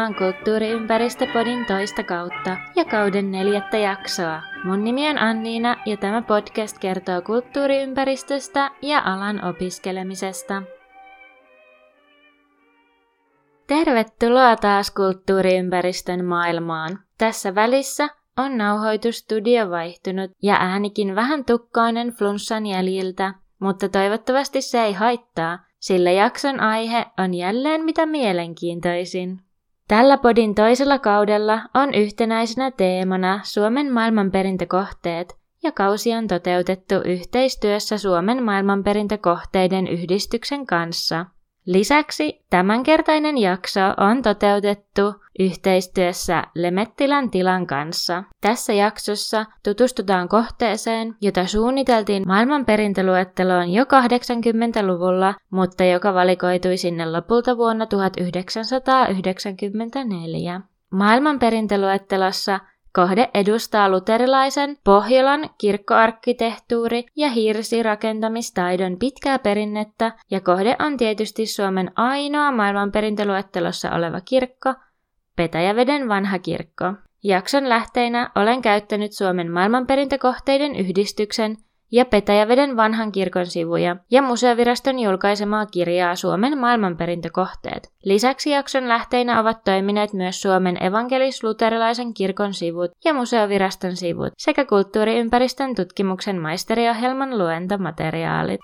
Kuuntelemaan Kulttuuriympäristöpodin toista kautta ja kauden neljättä jaksoa. Mun nimi on Anniina ja tämä podcast kertoo kulttuuriympäristöstä ja alan opiskelemisesta. Tervetuloa taas kulttuuriympäristön maailmaan. Tässä välissä on nauhoitustudio vaihtunut ja äänikin vähän tukkainen flunssan jäljiltä, mutta toivottavasti se ei haittaa, sillä jakson aihe on jälleen mitä mielenkiintoisin. Tällä podin toisella kaudella on yhtenäisenä teemana Suomen maailmanperintökohteet, ja kausi on toteutettu yhteistyössä Suomen maailmanperintökohteiden yhdistyksen kanssa – Lisäksi tämänkertainen jakso on toteutettu yhteistyössä Lemettilän tilan kanssa. Tässä jaksossa tutustutaan kohteeseen, jota suunniteltiin maailmanperintöluetteloon jo 80-luvulla, mutta joka valikoitui sinne lopulta vuonna 1994. Maailmanperintöluettelossa Kohde edustaa luterilaisen Pohjolan kirkkoarkkitehtuuri- ja hirsirakentamista,idon pitkää perinnettä, ja kohde on tietysti Suomen ainoa maailmanperintöluettelossa oleva kirkko, Petäjäveden vanha kirkko. Jakson lähteinä olen käyttänyt Suomen maailmanperintökohteiden yhdistyksen ja Petäjäveden vanhan kirkon sivuja ja museoviraston julkaisemaa kirjaa Suomen maailmanperintökohteet. Lisäksi jakson lähteinä ovat toimineet myös Suomen evankelis-luterilaisen kirkon sivut ja museoviraston sivut sekä kulttuuriympäristön tutkimuksen maisteriohjelman luentomateriaalit.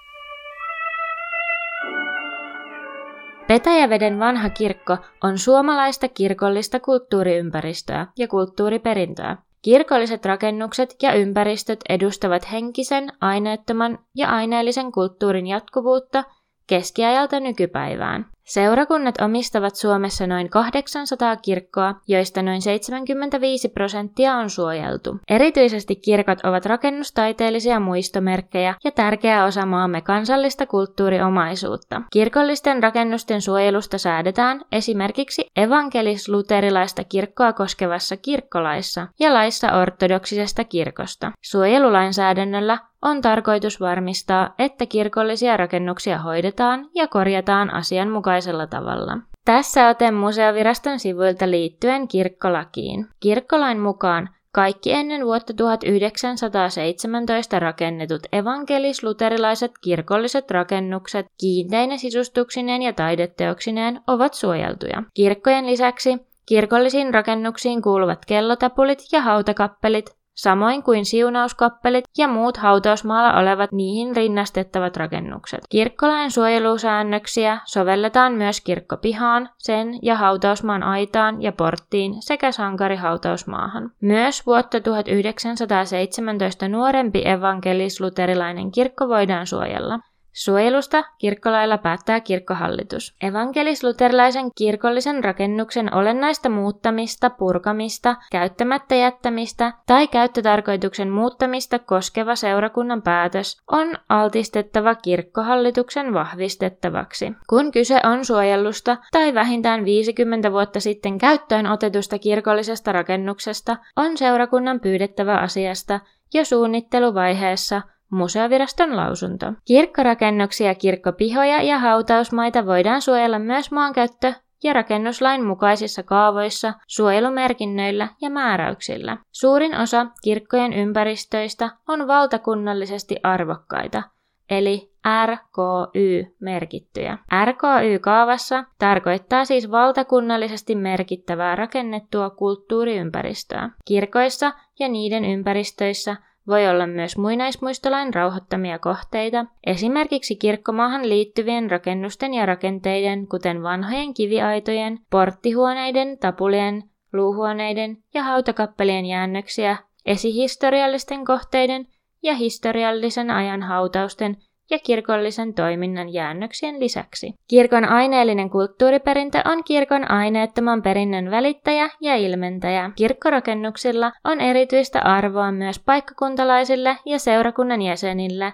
Petäjäveden vanha kirkko on suomalaista kirkollista kulttuuriympäristöä ja kulttuuriperintöä. Kirkolliset rakennukset ja ympäristöt edustavat henkisen, aineettoman ja aineellisen kulttuurin jatkuvuutta keskiajalta nykypäivään. Seurakunnat omistavat Suomessa noin 800 kirkkoa, joista noin 75 prosenttia on suojeltu. Erityisesti kirkot ovat rakennustaiteellisia muistomerkkejä ja tärkeä osa maamme kansallista kulttuuriomaisuutta. Kirkollisten rakennusten suojelusta säädetään esimerkiksi evankelis-luterilaista kirkkoa koskevassa kirkkolaissa ja laissa ortodoksisesta kirkosta. Suojelulainsäädännöllä on tarkoitus varmistaa, että kirkollisia rakennuksia hoidetaan ja korjataan asianmukaisella tavalla. Tässä oten museoviraston sivuilta liittyen kirkkolakiin. Kirkkolain mukaan kaikki ennen vuotta 1917 rakennetut evankelis-luterilaiset kirkolliset rakennukset kiinteine sisustuksineen ja taideteoksineen ovat suojeltuja. Kirkkojen lisäksi kirkollisiin rakennuksiin kuuluvat kellotapulit ja hautakappelit samoin kuin siunauskappelit ja muut hautausmaalla olevat niihin rinnastettavat rakennukset. Kirkkolain suojelusäännöksiä sovelletaan myös kirkkopihaan, sen ja hautausmaan aitaan ja porttiin sekä sankarihautausmaahan. Myös vuotta 1917 nuorempi evankelis-luterilainen kirkko voidaan suojella. Suojelusta kirkkolailla päättää kirkkohallitus. Evankelis-luterilaisen kirkollisen rakennuksen olennaista muuttamista, purkamista, käyttämättä jättämistä tai käyttötarkoituksen muuttamista koskeva seurakunnan päätös on altistettava kirkkohallituksen vahvistettavaksi. Kun kyse on suojellusta tai vähintään 50 vuotta sitten käyttöön otetusta kirkollisesta rakennuksesta, on seurakunnan pyydettävä asiasta jo suunnitteluvaiheessa – Museoviraston lausunto. Kirkkorakennuksia, kirkkopihoja ja hautausmaita voidaan suojella myös maankäyttö- ja rakennuslain mukaisissa kaavoissa, suojelumerkinnöillä ja määräyksillä. Suurin osa kirkkojen ympäristöistä on valtakunnallisesti arvokkaita, eli RKY-merkittyjä. RKY-kaavassa tarkoittaa siis valtakunnallisesti merkittävää rakennettua kulttuuriympäristöä. Kirkoissa ja niiden ympäristöissä voi olla myös muinaismuistolain rauhoittamia kohteita, esimerkiksi kirkkomaahan liittyvien rakennusten ja rakenteiden, kuten vanhojen kiviaitojen, porttihuoneiden, tapulien, luuhuoneiden ja hautakappelien jäännöksiä, esihistoriallisten kohteiden ja historiallisen ajan hautausten ja kirkollisen toiminnan jäännöksien lisäksi. Kirkon aineellinen kulttuuriperintö on kirkon aineettoman perinnön välittäjä ja ilmentäjä. Kirkkorakennuksilla on erityistä arvoa myös paikkakuntalaisille ja seurakunnan jäsenille,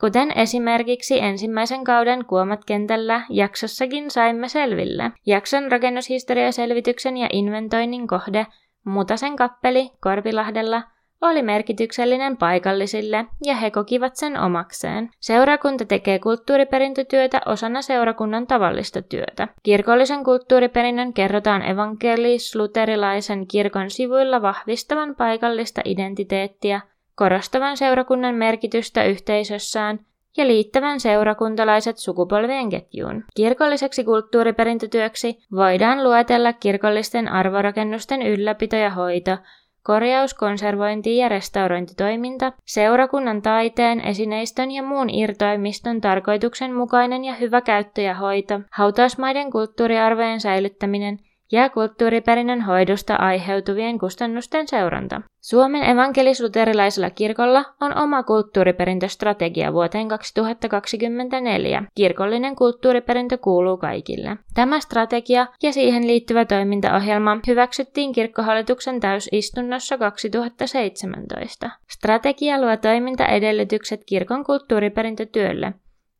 kuten esimerkiksi ensimmäisen kauden Kuomat kentällä jaksossakin saimme selville. Jakson rakennushistoriaselvityksen ja inventoinnin kohde Mutasen kappeli Korpilahdella oli merkityksellinen paikallisille ja he kokivat sen omakseen. Seurakunta tekee kulttuuriperintötyötä osana seurakunnan tavallista työtä. Kirkollisen kulttuuriperinnön kerrotaan evankelis-luterilaisen kirkon sivuilla vahvistavan paikallista identiteettiä, korostavan seurakunnan merkitystä yhteisössään ja liittävän seurakuntalaiset sukupolvien ketjuun. Kirkolliseksi kulttuuriperintötyöksi voidaan luetella kirkollisten arvorakennusten ylläpito ja hoito, korjaus, konservointi ja restaurointitoiminta, seurakunnan taiteen, esineistön ja muun irtoimiston tarkoituksenmukainen ja hyvä käyttö ja hoito, hautausmaiden kulttuuriarvojen säilyttäminen – ja kulttuuriperinnön hoidosta aiheutuvien kustannusten seuranta. Suomen evankelis-luterilaisella kirkolla on oma kulttuuriperintöstrategia vuoteen 2024. Kirkollinen kulttuuriperintö kuuluu kaikille. Tämä strategia ja siihen liittyvä toimintaohjelma hyväksyttiin kirkkohallituksen täysistunnossa 2017. Strategia luo toimintaedellytykset kirkon kulttuuriperintötyölle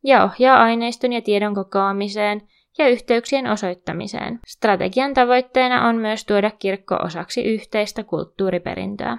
ja ohjaa aineiston ja tiedon kokoamiseen – ja yhteyksien osoittamiseen. Strategian tavoitteena on myös tuoda kirkko osaksi yhteistä kulttuuriperintöä.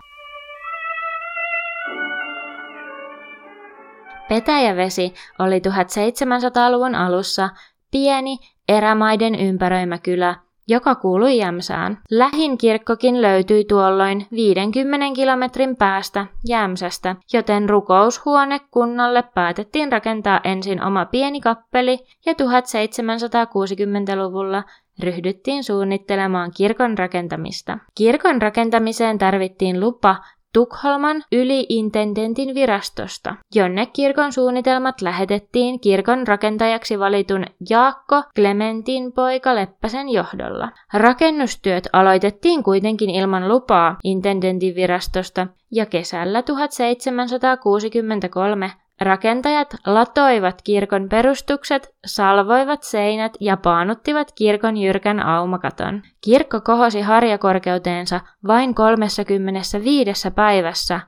Petäjävesi oli 1700-luvun alussa pieni erämaiden ympäröimä kylä, joka kuului Jämsään. Lähin kirkkokin löytyi tuolloin 50 kilometrin päästä Jämsästä, joten rukoushuone kunnalle päätettiin rakentaa ensin oma pieni kappeli ja 1760-luvulla ryhdyttiin suunnittelemaan kirkon rakentamista. Kirkon rakentamiseen tarvittiin lupa Tukholman yliintendentin virastosta, jonne kirkon suunnitelmat lähetettiin kirkon rakentajaksi valitun Jaakko Clementin poika Leppäsen johdolla. Rakennustyöt aloitettiin kuitenkin ilman lupaa intendentin virastosta ja kesällä 1763 Rakentajat latoivat kirkon perustukset, salvoivat seinät ja paanuttivat kirkon jyrkän aumakaton. Kirkko kohosi harjakorkeuteensa vain 35 päivässä,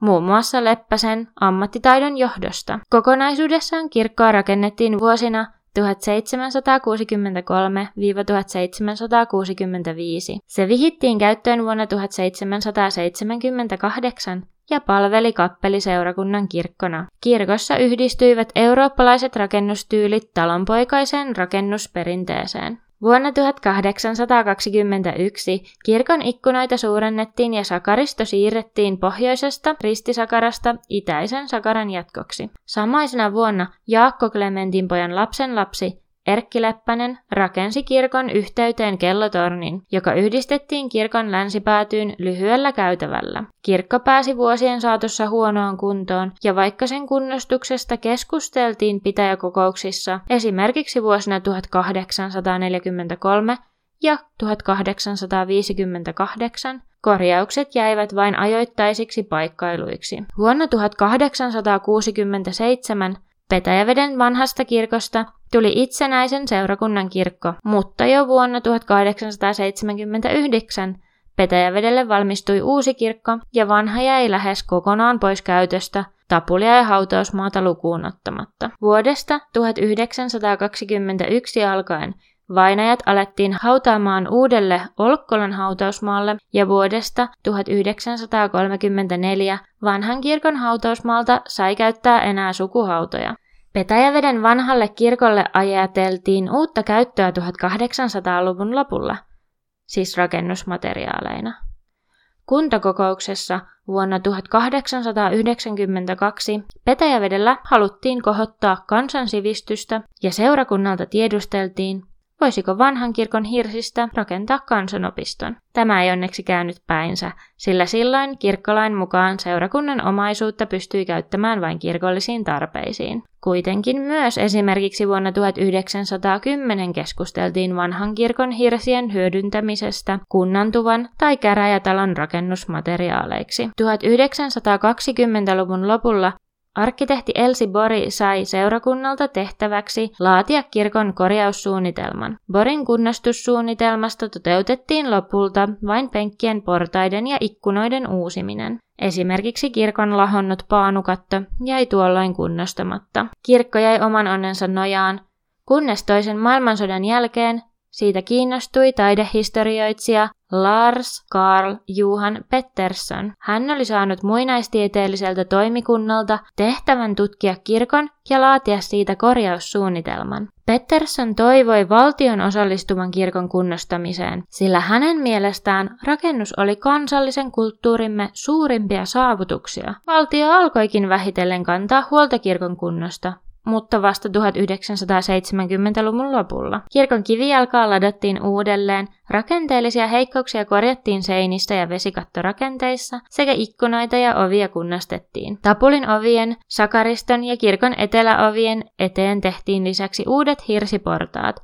muun muassa Leppäsen ammattitaidon johdosta. Kokonaisuudessaan kirkkoa rakennettiin vuosina 1763-1765. Se vihittiin käyttöön vuonna 1778 ja palveli kappeliseurakunnan kirkkona. Kirkossa yhdistyivät eurooppalaiset rakennustyylit talonpoikaiseen rakennusperinteeseen. Vuonna 1821 kirkon ikkunoita suurennettiin ja sakaristo siirrettiin pohjoisesta ristisakarasta itäisen sakaran jatkoksi. Samaisena vuonna Jaakko Klementin pojan lapsen lapsi Erkki Leppänen rakensi kirkon yhteyteen kellotornin, joka yhdistettiin kirkon länsipäätyyn lyhyellä käytävällä. Kirkko pääsi vuosien saatossa huonoon kuntoon, ja vaikka sen kunnostuksesta keskusteltiin pitäjäkokouksissa, esimerkiksi vuosina 1843 ja 1858, korjaukset jäivät vain ajoittaisiksi paikkailuiksi. Vuonna 1867 Petäjäveden vanhasta kirkosta tuli itsenäisen seurakunnan kirkko, mutta jo vuonna 1879 Petäjävedelle valmistui uusi kirkko ja vanha jäi lähes kokonaan pois käytöstä, tapulia ja hautausmaata lukuun ottamatta. Vuodesta 1921 alkaen Vainajat alettiin hautaamaan uudelle Olkkolan hautausmaalle ja vuodesta 1934 vanhan kirkon hautausmaalta sai käyttää enää sukuhautoja. Petäjäveden vanhalle kirkolle ajateltiin uutta käyttöä 1800-luvun lopulla, siis rakennusmateriaaleina. Kuntakokouksessa vuonna 1892 Petäjävedellä haluttiin kohottaa kansansivistystä ja seurakunnalta tiedusteltiin, voisiko vanhan kirkon hirsistä rakentaa kansanopiston. Tämä ei onneksi käynyt päinsä, sillä silloin kirkkolain mukaan seurakunnan omaisuutta pystyi käyttämään vain kirkollisiin tarpeisiin. Kuitenkin myös esimerkiksi vuonna 1910 keskusteltiin vanhan kirkon hirsien hyödyntämisestä kunnantuvan tai käräjätalon rakennusmateriaaleiksi. 1920-luvun lopulla Arkkitehti Elsi Bori sai seurakunnalta tehtäväksi laatia kirkon korjaussuunnitelman. Borin kunnostussuunnitelmasta toteutettiin lopulta vain penkkien portaiden ja ikkunoiden uusiminen. Esimerkiksi kirkon lahonnut paanukatto jäi tuolloin kunnostamatta. Kirkko jäi oman onnensa nojaan, kunnes toisen maailmansodan jälkeen siitä kiinnostui taidehistorioitsija Lars Karl Johan Pettersson. Hän oli saanut muinaistieteelliseltä toimikunnalta tehtävän tutkia kirkon ja laatia siitä korjaussuunnitelman. Pettersson toivoi valtion osallistuvan kirkon kunnostamiseen, sillä hänen mielestään rakennus oli kansallisen kulttuurimme suurimpia saavutuksia. Valtio alkoikin vähitellen kantaa huolta kirkon kunnosta, mutta vasta 1970-luvun lopulla. Kirkon kivijalkaa ladattiin uudelleen, rakenteellisia heikkouksia korjattiin seinistä ja vesikattorakenteissa sekä ikkunoita ja ovia kunnostettiin. Tapulin ovien, sakariston ja kirkon eteläovien eteen tehtiin lisäksi uudet hirsiportaat,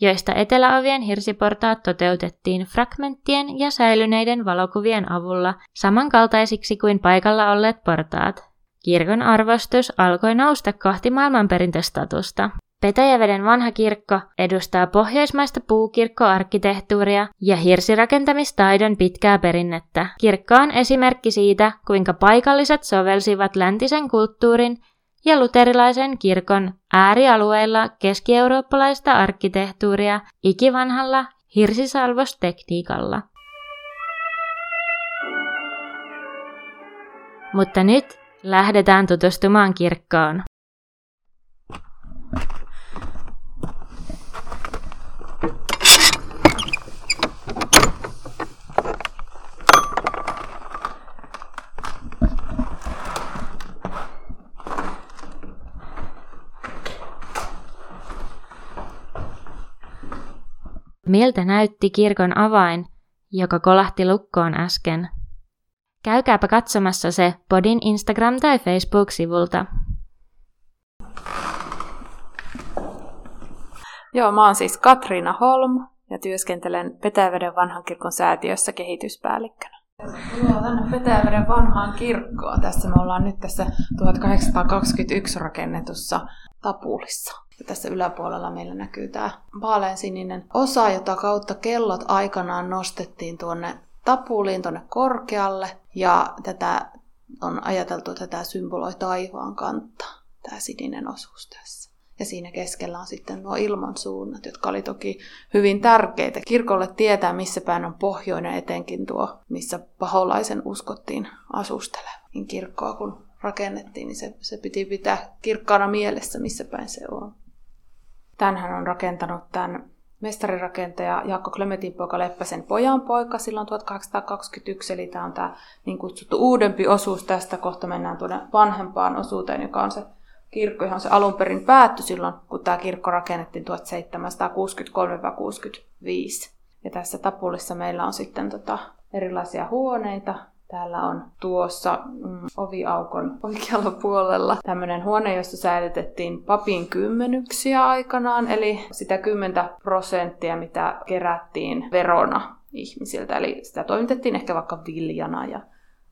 joista eteläovien hirsiportaat toteutettiin fragmenttien ja säilyneiden valokuvien avulla samankaltaisiksi kuin paikalla olleet portaat, Kirkon arvostus alkoi nousta kohti maailmanperintöstatusta. Petäjäveden vanha kirkko edustaa pohjoismaista puukirkkoarkkitehtuuria ja hirsirakentamistaidon pitkää perinnettä. Kirkko on esimerkki siitä, kuinka paikalliset sovelsivat läntisen kulttuurin ja luterilaisen kirkon äärialueilla keski-eurooppalaista arkkitehtuuria ikivanhalla hirsisalvostekniikalla. Mutta nyt Lähdetään tutustumaan kirkkoon. Miltä näytti kirkon avain, joka kolahti lukkoon äsken? Käykääpä katsomassa se Podin Instagram- tai Facebook-sivulta. Joo, mä oon siis Katriina Holm ja työskentelen Petäjäveden vanhan kirkon säätiössä kehityspäällikkönä. Tervetuloa tänne Petäjäveden vanhaan kirkkoon. Tässä me ollaan nyt tässä 1821 rakennetussa tapulissa. Ja tässä yläpuolella meillä näkyy tämä vaaleansininen osa, jota kautta kellot aikanaan nostettiin tuonne tapuliin tuonne korkealle ja tätä on ajateltu, että tämä symboloi taivaan kantta, tämä sininen osuus tässä. Ja siinä keskellä on sitten nuo ilmansuunnat, jotka oli toki hyvin tärkeitä. Kirkolle tietää, missä päin on pohjoinen, etenkin tuo, missä paholaisen uskottiin asustelevan. Niin kirkkoa kun rakennettiin, niin se, se piti pitää kirkkaana mielessä, missä päin se on. Tänhän on rakentanut tämän mestarirakentaja Jaakko Klemetin poika Leppäsen pojan poika silloin 1821, eli tämä on tämä niin kutsuttu uudempi osuus tästä, kohta mennään tuonne vanhempaan osuuteen, joka on se kirkko, johon se alun perin päättyi silloin, kun tämä kirkko rakennettiin 1763-65. Ja tässä tapulissa meillä on sitten tota erilaisia huoneita, Täällä on tuossa mm, oviaukon oikealla puolella tämmöinen huone, jossa säilytettiin papin kymmenyksiä aikanaan, eli sitä 10 prosenttia, mitä kerättiin verona ihmisiltä. Eli sitä toimitettiin ehkä vaikka viljana ja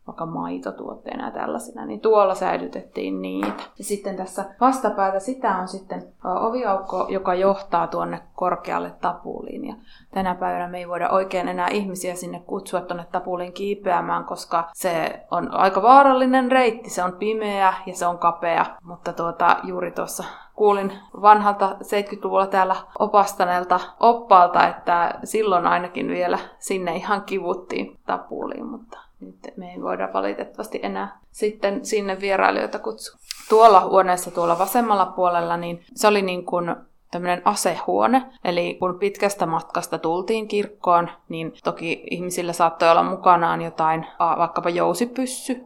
vaikka maitotuotteena ja tällaisina, niin tuolla säilytettiin niitä. Ja sitten tässä vastapäätä sitä on sitten oviaukko, joka johtaa tuonne korkealle tapuliin. Ja tänä päivänä me ei voida oikein enää ihmisiä sinne kutsua tuonne tapuliin kiipeämään, koska se on aika vaarallinen reitti. Se on pimeä ja se on kapea, mutta tuota, juuri tuossa kuulin vanhalta 70-luvulla täällä opastaneelta oppaalta, että silloin ainakin vielä sinne ihan kivuttiin tapuliin, mutta nyt me ei voida valitettavasti enää sitten sinne vierailijoita kutsua. Tuolla huoneessa tuolla vasemmalla puolella, niin se oli niin kuin tämmöinen asehuone. Eli kun pitkästä matkasta tultiin kirkkoon, niin toki ihmisillä saattoi olla mukanaan jotain, vaikkapa jousipyssy.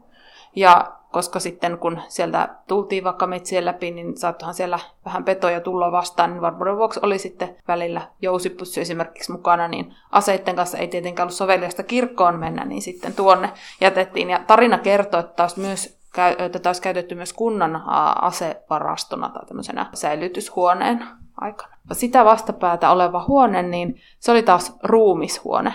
Ja koska sitten kun sieltä tultiin vaikka metsien läpi, niin saattohan siellä vähän petoja tulla vastaan, niin varmuuden vuoksi oli sitten välillä jousipyssy esimerkiksi mukana, niin aseitten kanssa ei tietenkään ollut sovellista kirkkoon mennä, niin sitten tuonne jätettiin. Ja tarina kertoo, että taas myös tätä olisi käytetty myös kunnan asevarastona tai tämmöisenä säilytyshuoneen aikana. Sitä vastapäätä oleva huone, niin se oli taas ruumishuone.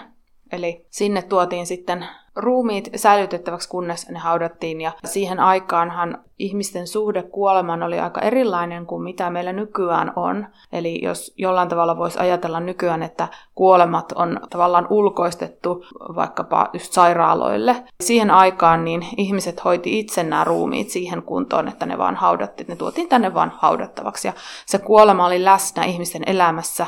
Eli sinne tuotiin sitten ruumiit säilytettäväksi, kunnes ne haudattiin. Ja siihen aikaanhan ihmisten suhde kuolemaan oli aika erilainen kuin mitä meillä nykyään on. Eli jos jollain tavalla voisi ajatella nykyään, että kuolemat on tavallaan ulkoistettu vaikkapa just sairaaloille. Siihen aikaan niin ihmiset hoiti itse nämä ruumiit siihen kuntoon, että ne vaan haudattiin, ne tuotiin tänne vaan haudattavaksi. Ja se kuolema oli läsnä ihmisten elämässä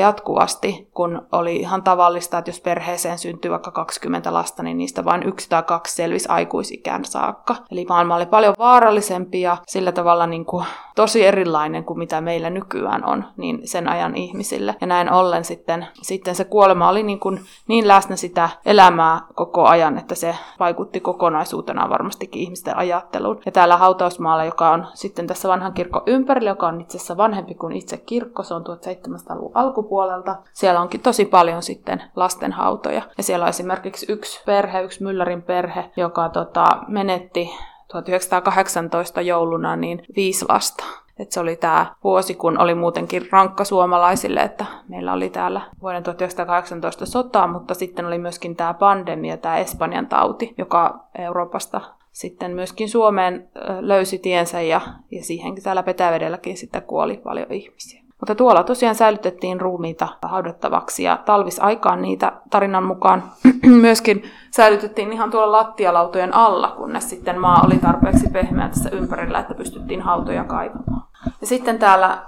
jatkuvasti, kun oli ihan tavallista, että jos perheeseen syntyy vaikka 20 lasta, niin niistä vain yksi tai kaksi selvisi aikuisikään saakka. Eli maailma oli paljon vaarallisempi ja sillä tavalla niin kuin tosi erilainen kuin mitä meillä nykyään on niin sen ajan ihmisille. Ja näin ollen sitten, sitten se kuolema oli niin, kuin niin läsnä sitä elämää koko ajan, että se vaikutti kokonaisuutena varmastikin ihmisten ajatteluun. Ja täällä hautausmaalla, joka on sitten tässä vanhan kirkon ympärillä, joka on itse asiassa vanhempi kuin itse kirkko, se on 1700-luvun alkupuolelta. Siellä onkin tosi paljon sitten lastenhautoja. Ja siellä on esimerkiksi yksi perhe, yksi Myllärin perhe, joka tota, menetti 1918 jouluna niin viisi lasta. Et se oli tämä vuosi, kun oli muutenkin rankka suomalaisille, että meillä oli täällä vuoden 1918 sota, mutta sitten oli myöskin tämä pandemia, tämä Espanjan tauti, joka Euroopasta sitten myöskin Suomeen löysi tiensä ja, ja siihen täällä Petävedelläkin sitten kuoli paljon ihmisiä. Mutta tuolla tosiaan säilytettiin ruumiita haudattavaksi ja talvisaikaan niitä tarinan mukaan myöskin säilytettiin ihan tuolla lattialautojen alla, kunnes sitten maa oli tarpeeksi pehmeä tässä ympärillä, että pystyttiin hautoja kaivamaan. Ja sitten täällä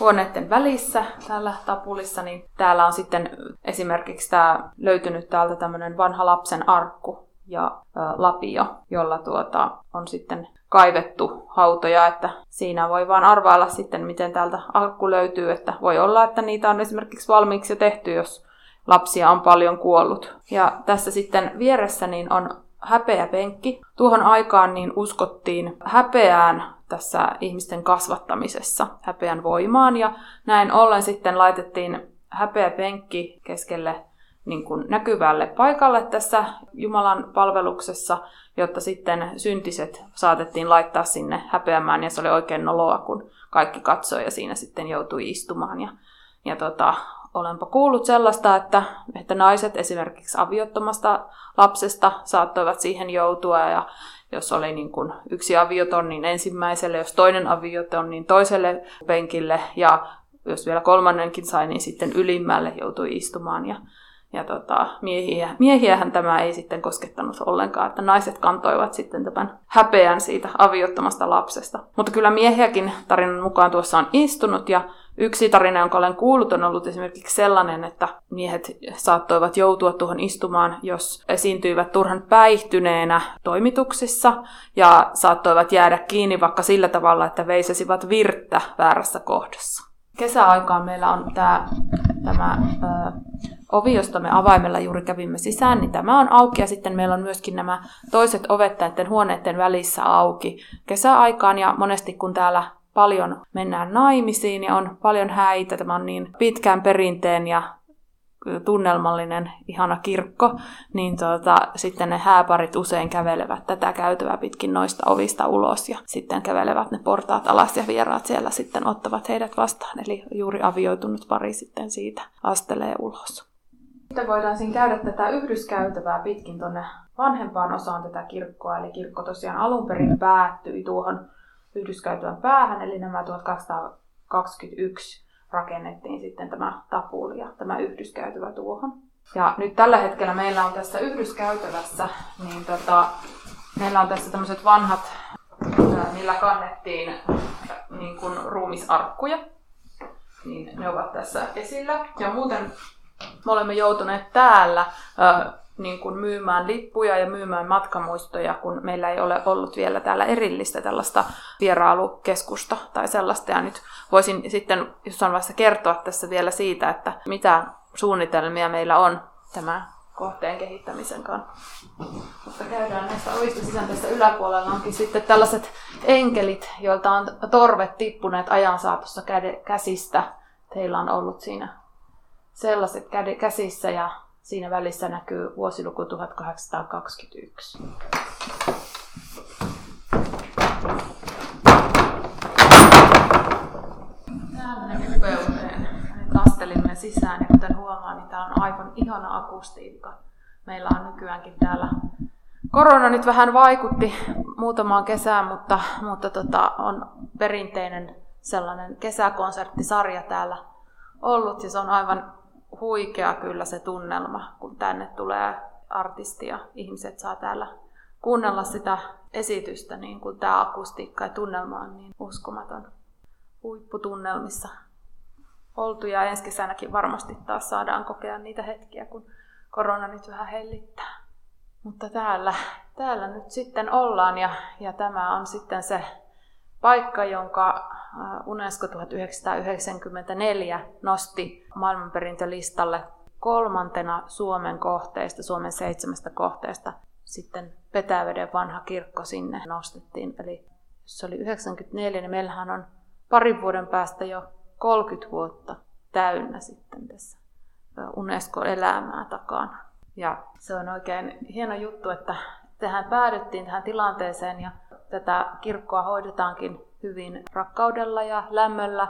huoneiden välissä täällä tapulissa, niin täällä on sitten esimerkiksi tämä löytynyt täältä tämmöinen vanha lapsen arkku ja ä, lapio, jolla tuota, on sitten kaivettu hautoja, että siinä voi vaan arvailla sitten, miten täältä arkku löytyy, että voi olla, että niitä on esimerkiksi valmiiksi jo tehty, jos lapsia on paljon kuollut. Ja tässä sitten vieressä niin on häpeäpenkki. Tuohon aikaan niin uskottiin häpeään tässä ihmisten kasvattamisessa, häpeän voimaan, ja näin ollen sitten laitettiin häpeäpenkki keskelle niin kuin näkyvälle paikalle tässä Jumalan palveluksessa, jotta sitten syntiset saatettiin laittaa sinne häpeämään, ja se oli oikein noloa, kun kaikki katsoi ja siinä sitten joutui istumaan. Ja, ja tota, olenpa kuullut sellaista, että, että naiset esimerkiksi aviottomasta lapsesta saattoivat siihen joutua, ja jos oli niin kuin yksi avioton, niin ensimmäiselle, jos toinen avioton, niin toiselle penkille, ja jos vielä kolmannenkin sai, niin sitten ylimmälle joutui istumaan. Ja ja tota, miehiä, miehiähän tämä ei sitten koskettanut ollenkaan, että naiset kantoivat sitten tämän häpeän siitä aviottomasta lapsesta. Mutta kyllä miehiäkin tarinan mukaan tuossa on istunut ja Yksi tarina, jonka olen kuullut, on ollut esimerkiksi sellainen, että miehet saattoivat joutua tuohon istumaan, jos esiintyivät turhan päihtyneenä toimituksissa ja saattoivat jäädä kiinni vaikka sillä tavalla, että veisesivat virttä väärässä kohdassa. Kesäaikaan meillä on tämä, tämä ö, ovi, josta me avaimella juuri kävimme sisään, niin tämä on auki ja sitten meillä on myöskin nämä toiset ovet näiden huoneiden välissä auki kesäaikaan ja monesti kun täällä paljon mennään naimisiin ja on paljon häitä, tämä on niin pitkään perinteen ja tunnelmallinen, ihana kirkko, niin tuota, sitten ne hääparit usein kävelevät tätä käytävää pitkin noista ovista ulos ja sitten kävelevät ne portaat alas ja vieraat siellä sitten ottavat heidät vastaan. Eli juuri avioitunut pari sitten siitä astelee ulos. Sitten voidaan siinä käydä tätä yhdyskäytävää pitkin tuonne vanhempaan osaan tätä kirkkoa. Eli kirkko tosiaan alun perin päättyi tuohon yhdyskäytävän päähän, eli nämä 1221 rakennettiin sitten tämä tapuli ja tämä yhdyskäytävä tuohon. Ja nyt tällä hetkellä meillä on tässä yhdyskäytävässä, niin tota, meillä on tässä tämmöiset vanhat, millä kannettiin niin kuin ruumisarkkuja. Niin ne ovat tässä esillä. Ja muuten me olemme joutuneet täällä niin kuin myymään lippuja ja myymään matkamuistoja, kun meillä ei ole ollut vielä täällä erillistä tällaista vierailukeskusta tai sellaista. Ja nyt voisin sitten jossain vaiheessa kertoa tässä vielä siitä, että mitä suunnitelmia meillä on tämä kohteen kehittämisen kanssa. Mutta käydään näistä ovista sisään. Tässä yläpuolella onkin sitten tällaiset enkelit, joilta on torvet tippuneet ajan saatossa käsistä. Teillä on ollut siinä sellaiset käsissä ja Siinä välissä näkyy vuosiluku 1821. Täällä näkyy pöyteen. Kastelimme sisään ja kuten huomaa, niin täällä on aivan ihana akustiikka. Meillä on nykyäänkin täällä Korona nyt vähän vaikutti muutamaan kesään, mutta, mutta tota, on perinteinen sellainen kesäkonserttisarja täällä ollut ja se on aivan huikea kyllä se tunnelma, kun tänne tulee artisti ja ihmiset saa täällä kuunnella sitä esitystä, niin kuin tämä akustiikka ja tunnelma on niin uskomaton huipputunnelmissa oltu ja ensi kesänäkin varmasti taas saadaan kokea niitä hetkiä, kun korona nyt vähän hellittää. Mutta täällä, täällä nyt sitten ollaan ja, ja tämä on sitten se paikka, jonka UNESCO 1994 nosti maailmanperintölistalle kolmantena Suomen kohteista, Suomen seitsemästä kohteesta. Sitten Petäveden vanha kirkko sinne nostettiin. Eli se oli 94, niin meillähän on parin vuoden päästä jo 30 vuotta täynnä sitten tässä UNESCO-elämää takana. Ja se on oikein hieno juttu, että tähän päädyttiin tähän tilanteeseen ja tätä kirkkoa hoidetaankin hyvin rakkaudella ja lämmöllä.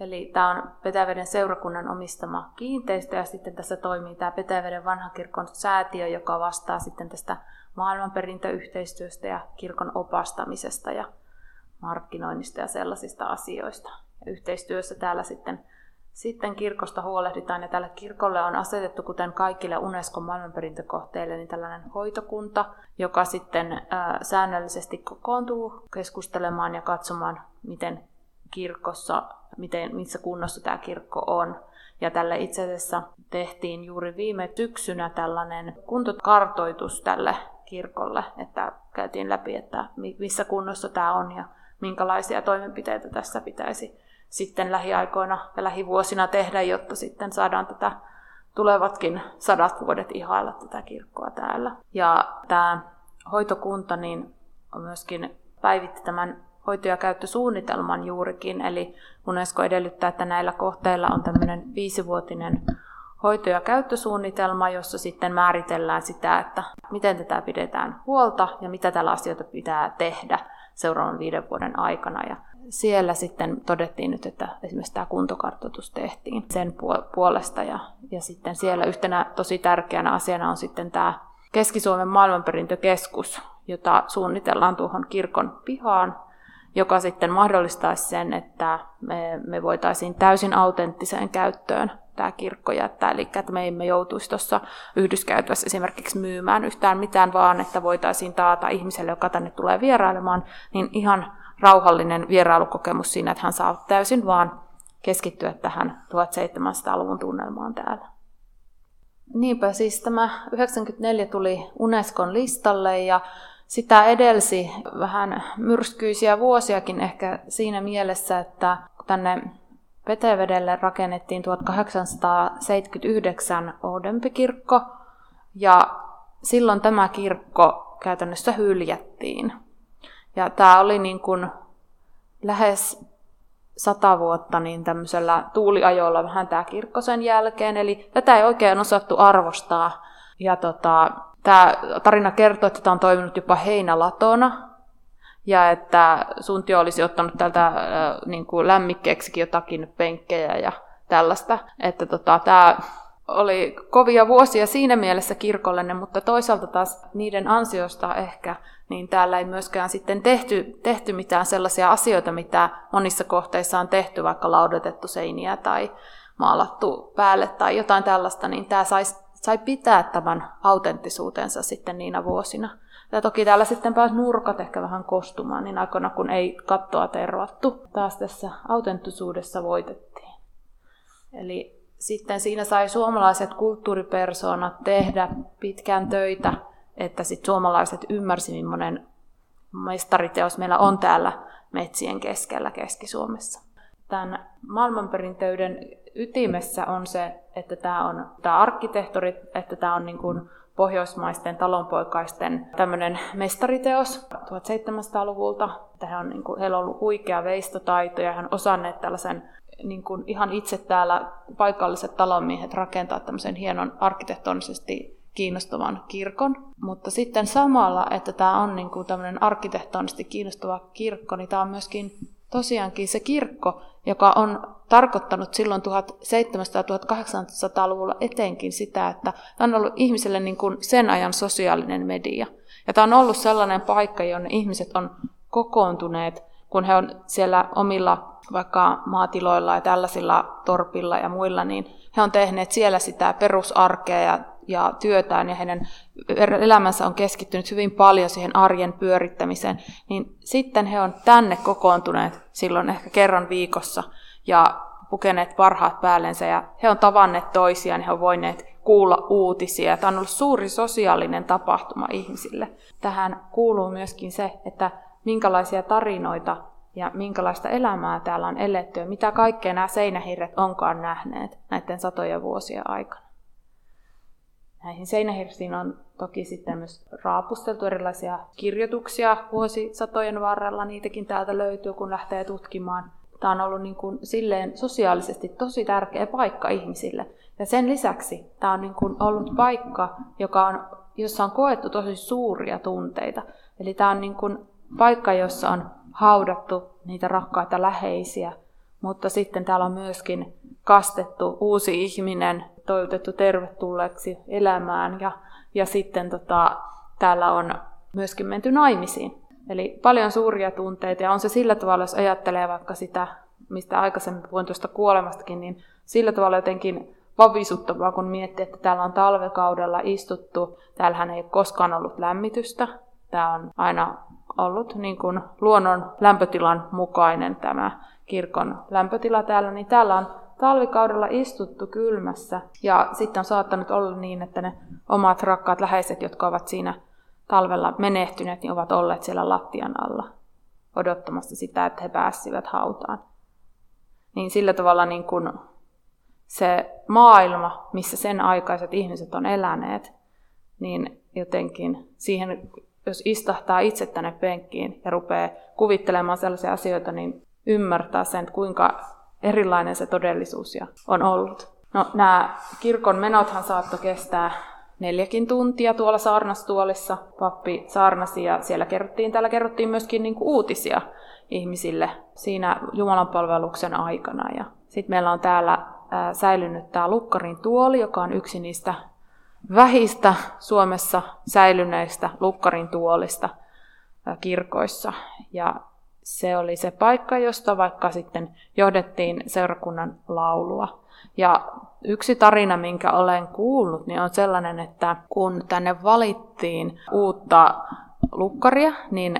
Eli tämä on Petäveden seurakunnan omistama kiinteistö ja sitten tässä toimii tämä Petäveden vanha kirkon säätiö, joka vastaa sitten tästä maailmanperintöyhteistyöstä ja kirkon opastamisesta ja markkinoinnista ja sellaisista asioista. Ja yhteistyössä täällä sitten, sitten kirkosta huolehditaan ja tälle kirkolle on asetettu, kuten kaikille Unescon maailmanperintökohteille, niin tällainen hoitokunta, joka sitten ää, säännöllisesti kokoontuu keskustelemaan ja katsomaan, miten kirkossa, miten, missä kunnossa tämä kirkko on. Ja tälle itse asiassa tehtiin juuri viime syksynä tällainen kuntokartoitus tälle kirkolle, että käytiin läpi, että missä kunnossa tämä on ja minkälaisia toimenpiteitä tässä pitäisi sitten lähiaikoina ja lähivuosina tehdä, jotta sitten saadaan tätä tulevatkin sadat vuodet ihailla tätä kirkkoa täällä. Ja tämä hoitokunta niin on myöskin päivitti tämän hoito- ja käyttösuunnitelman juurikin, eli UNESCO edellyttää, että näillä kohteilla on tämmöinen viisivuotinen hoito- ja käyttösuunnitelma, jossa sitten määritellään sitä, että miten tätä pidetään huolta ja mitä tällä asioita pitää tehdä seuraavan viiden vuoden aikana. Ja siellä sitten todettiin nyt, että esimerkiksi tämä kuntokartoitus tehtiin sen puolesta. Ja, ja sitten siellä yhtenä tosi tärkeänä asiana on sitten tämä Keski-Suomen maailmanperintökeskus, jota suunnitellaan tuohon kirkon pihaan, joka sitten mahdollistaisi sen, että me, me voitaisiin täysin autenttiseen käyttöön tämä kirkko jättää. Eli että me emme joutuisi tuossa yhdyskäytössä esimerkiksi myymään yhtään mitään, vaan että voitaisiin taata ihmiselle, joka tänne tulee vierailemaan, niin ihan rauhallinen vierailukokemus siinä, että hän saa täysin vaan keskittyä tähän 1700-luvun tunnelmaan täällä. Niinpä siis tämä 94 tuli Unescon listalle ja sitä edelsi vähän myrskyisiä vuosiakin ehkä siinä mielessä, että tänne Petevedelle rakennettiin 1879 Oudempi-kirkko ja silloin tämä kirkko käytännössä hyljättiin. Ja tämä oli niin kuin lähes sata vuotta niin tämmöisellä tuuliajolla vähän tämä kirkko sen jälkeen, eli tätä ei oikein osattu arvostaa. Ja tota, tämä tarina kertoo, että tämä on toiminut jopa heinälatona, ja että Suntio olisi ottanut tältä äh, niin kuin lämmikkeeksikin jotakin penkkejä ja tällaista. Että tota, tämä oli kovia vuosia siinä mielessä kirkollinen, mutta toisaalta taas niiden ansiosta ehkä, niin täällä ei myöskään sitten tehty, tehty mitään sellaisia asioita, mitä monissa kohteissa on tehty, vaikka laudotettu seiniä tai maalattu päälle tai jotain tällaista, niin tämä sai, sai pitää tämän autenttisuutensa sitten niinä vuosina. Ja toki täällä sitten pääsi nurkat ehkä vähän kostumaan, niin aikana kun ei kattoa tervattu. Taas tässä autenttisuudessa voitettiin. Eli sitten siinä sai suomalaiset kulttuuripersoonat tehdä pitkään töitä, että sitten suomalaiset ymmärsi, millainen mestariteos meillä on täällä metsien keskellä Keski-Suomessa. Tämän maailmanperintöyden ytimessä on se, että tämä on tämä arkkitehtori, että tämä on niin kuin pohjoismaisten talonpoikaisten tämmöinen mestariteos 1700-luvulta. Että on, niin kuin, heillä on ollut huikea veistotaito ja he on osanneet tällaisen niin kuin ihan itse täällä paikalliset talonmiehet rakentaa tämmöisen hienon arkkitehtonisesti kiinnostavan kirkon. Mutta sitten samalla, että tämä on niin kuin tämmöinen arkkitehtonisesti kiinnostava kirkko, niin tämä on myöskin tosiaankin se kirkko, joka on tarkoittanut silloin 1700-1800-luvulla etenkin sitä, että tämä on ollut ihmiselle niin kuin sen ajan sosiaalinen media. Ja tämä on ollut sellainen paikka, jonne ihmiset on kokoontuneet, kun he on siellä omilla vaikka maatiloilla ja tällaisilla torpilla ja muilla, niin he on tehneet siellä sitä perusarkea ja, ja työtään ja heidän elämänsä on keskittynyt hyvin paljon siihen arjen pyörittämiseen, niin sitten he on tänne kokoontuneet silloin ehkä kerran viikossa ja pukeneet parhaat päällensä ja he on tavanneet toisiaan ja he on voineet kuulla uutisia. Tämä on ollut suuri sosiaalinen tapahtuma ihmisille. Tähän kuuluu myöskin se, että minkälaisia tarinoita ja minkälaista elämää täällä on eletty ja mitä kaikkea nämä seinähirret onkaan nähneet näiden satojen vuosien aikana. Näihin seinähirsiin on toki sitten myös raapusteltu erilaisia kirjoituksia vuosisatojen varrella. Niitäkin täältä löytyy, kun lähtee tutkimaan. Tämä on ollut niin kuin silleen sosiaalisesti tosi tärkeä paikka ihmisille. Ja sen lisäksi tämä on niin kuin ollut paikka, joka on, jossa on koettu tosi suuria tunteita. Eli tämä on niin kuin paikka, jossa on haudattu niitä rakkaita läheisiä, mutta sitten täällä on myöskin kastettu uusi ihminen, toivotettu tervetulleeksi elämään ja, ja sitten tota, täällä on myöskin menty naimisiin. Eli paljon suuria tunteita ja on se sillä tavalla, jos ajattelee vaikka sitä, mistä aikaisemmin puhuin tuosta kuolemastakin, niin sillä tavalla jotenkin vavisuttavaa, kun miettii, että täällä on talvekaudella istuttu, täällähän ei ole koskaan ollut lämmitystä, tämä on aina ollut niin kuin luonnon lämpötilan mukainen tämä kirkon lämpötila täällä, niin täällä on talvikaudella istuttu kylmässä ja sitten on saattanut olla niin, että ne omat rakkaat läheiset, jotka ovat siinä talvella menehtyneet, niin ovat olleet siellä lattian alla odottamassa sitä, että he pääsivät hautaan. Niin sillä tavalla niin kuin se maailma, missä sen aikaiset ihmiset on eläneet, niin jotenkin siihen, jos istahtaa itse tänne penkkiin ja rupeaa kuvittelemaan sellaisia asioita, niin ymmärtää sen, kuinka erilainen se todellisuus on ollut. No, nämä kirkon menothan saattoi kestää neljäkin tuntia tuolla saarnastuolissa. Pappi saarnasi ja siellä kerrottiin, täällä kerrottiin myöskin niin kuin uutisia ihmisille siinä Jumalan palveluksen aikana. Ja sitten meillä on täällä säilynyt tämä Lukkarin tuoli, joka on yksi niistä vähistä Suomessa säilyneistä Lukkarin tuolista kirkoissa. Ja se oli se paikka, josta vaikka sitten johdettiin seurakunnan laulua. Ja yksi tarina, minkä olen kuullut, niin on sellainen, että kun tänne valittiin uutta lukkaria, niin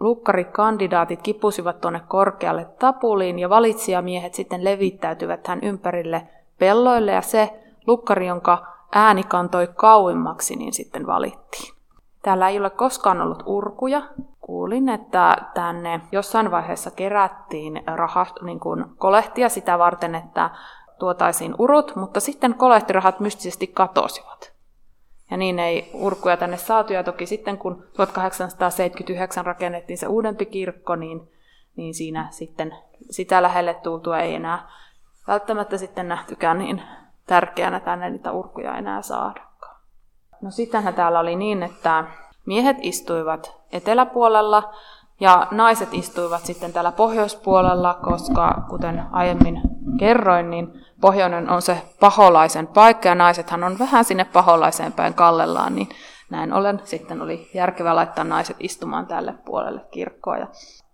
lukkarikandidaatit kipusivat tuonne korkealle tapuliin ja valitsijamiehet sitten levittäytyvät hän ympärille pelloille ja se lukkari, jonka ääni kantoi kauimmaksi, niin sitten valittiin. Täällä ei ole koskaan ollut urkuja. Kuulin, että tänne jossain vaiheessa kerättiin rahaa, niin kuin kolehtia sitä varten, että tuotaisiin urut, mutta sitten kolehtirahat mystisesti katosivat. Ja niin ei urkuja tänne saatu. Ja toki sitten kun 1879 rakennettiin se uudempi kirkko, niin, niin siinä sitten sitä lähelle tultua ei enää välttämättä sitten nähtykään niin tärkeänä tänne niitä urkuja enää saadakaan. No sittenhän täällä oli niin, että miehet istuivat eteläpuolella ja naiset istuivat sitten täällä pohjoispuolella, koska kuten aiemmin kerroin, niin pohjoinen on se paholaisen paikka ja naisethan on vähän sinne paholaiseen päin kallellaan, niin näin ollen sitten oli järkevää laittaa naiset istumaan tälle puolelle kirkkoa. Ja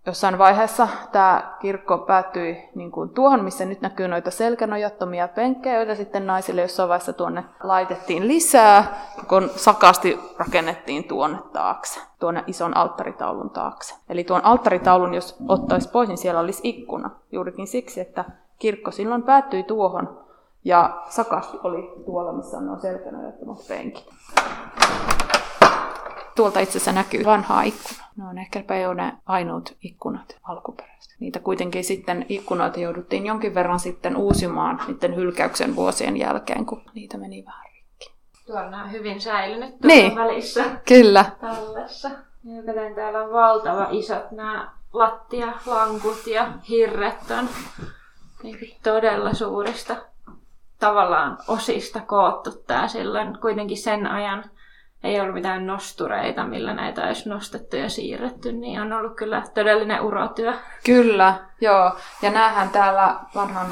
jossain vaiheessa tämä kirkko päättyi niin kuin tuohon, missä nyt näkyy noita selkänojattomia penkkejä, joita sitten naisille jossain vaiheessa tuonne laitettiin lisää, kun sakasti rakennettiin tuonne taakse, tuonne ison alttaritaulun taakse. Eli tuon alttaritaulun, jos ottaisi pois, niin siellä olisi ikkuna, juurikin siksi, että kirkko silloin päättyi tuohon, ja sakasti oli tuolla, missä on nuo selkänojattomat penkit. Tuolta itse asiassa näkyy vanhaa ikkuna. Ne on ehkäpä jo ne ainoat ikkunat alkuperäistä. Niitä kuitenkin sitten ikkunoita jouduttiin jonkin verran sitten uusimaan niiden hylkäyksen vuosien jälkeen, kun niitä meni vähän rikki. Tuolla on hyvin säilynyt niin. välissä. Kyllä. Tallessa. Joten täällä on valtava isot nämä lattialankut ja hirret on niin todella suurista tavallaan osista koottu tää silloin kuitenkin sen ajan ei ollut mitään nostureita, millä näitä olisi nostettu ja siirretty, niin on ollut kyllä todellinen urotyö. Kyllä, joo. Ja näähän täällä vanhan,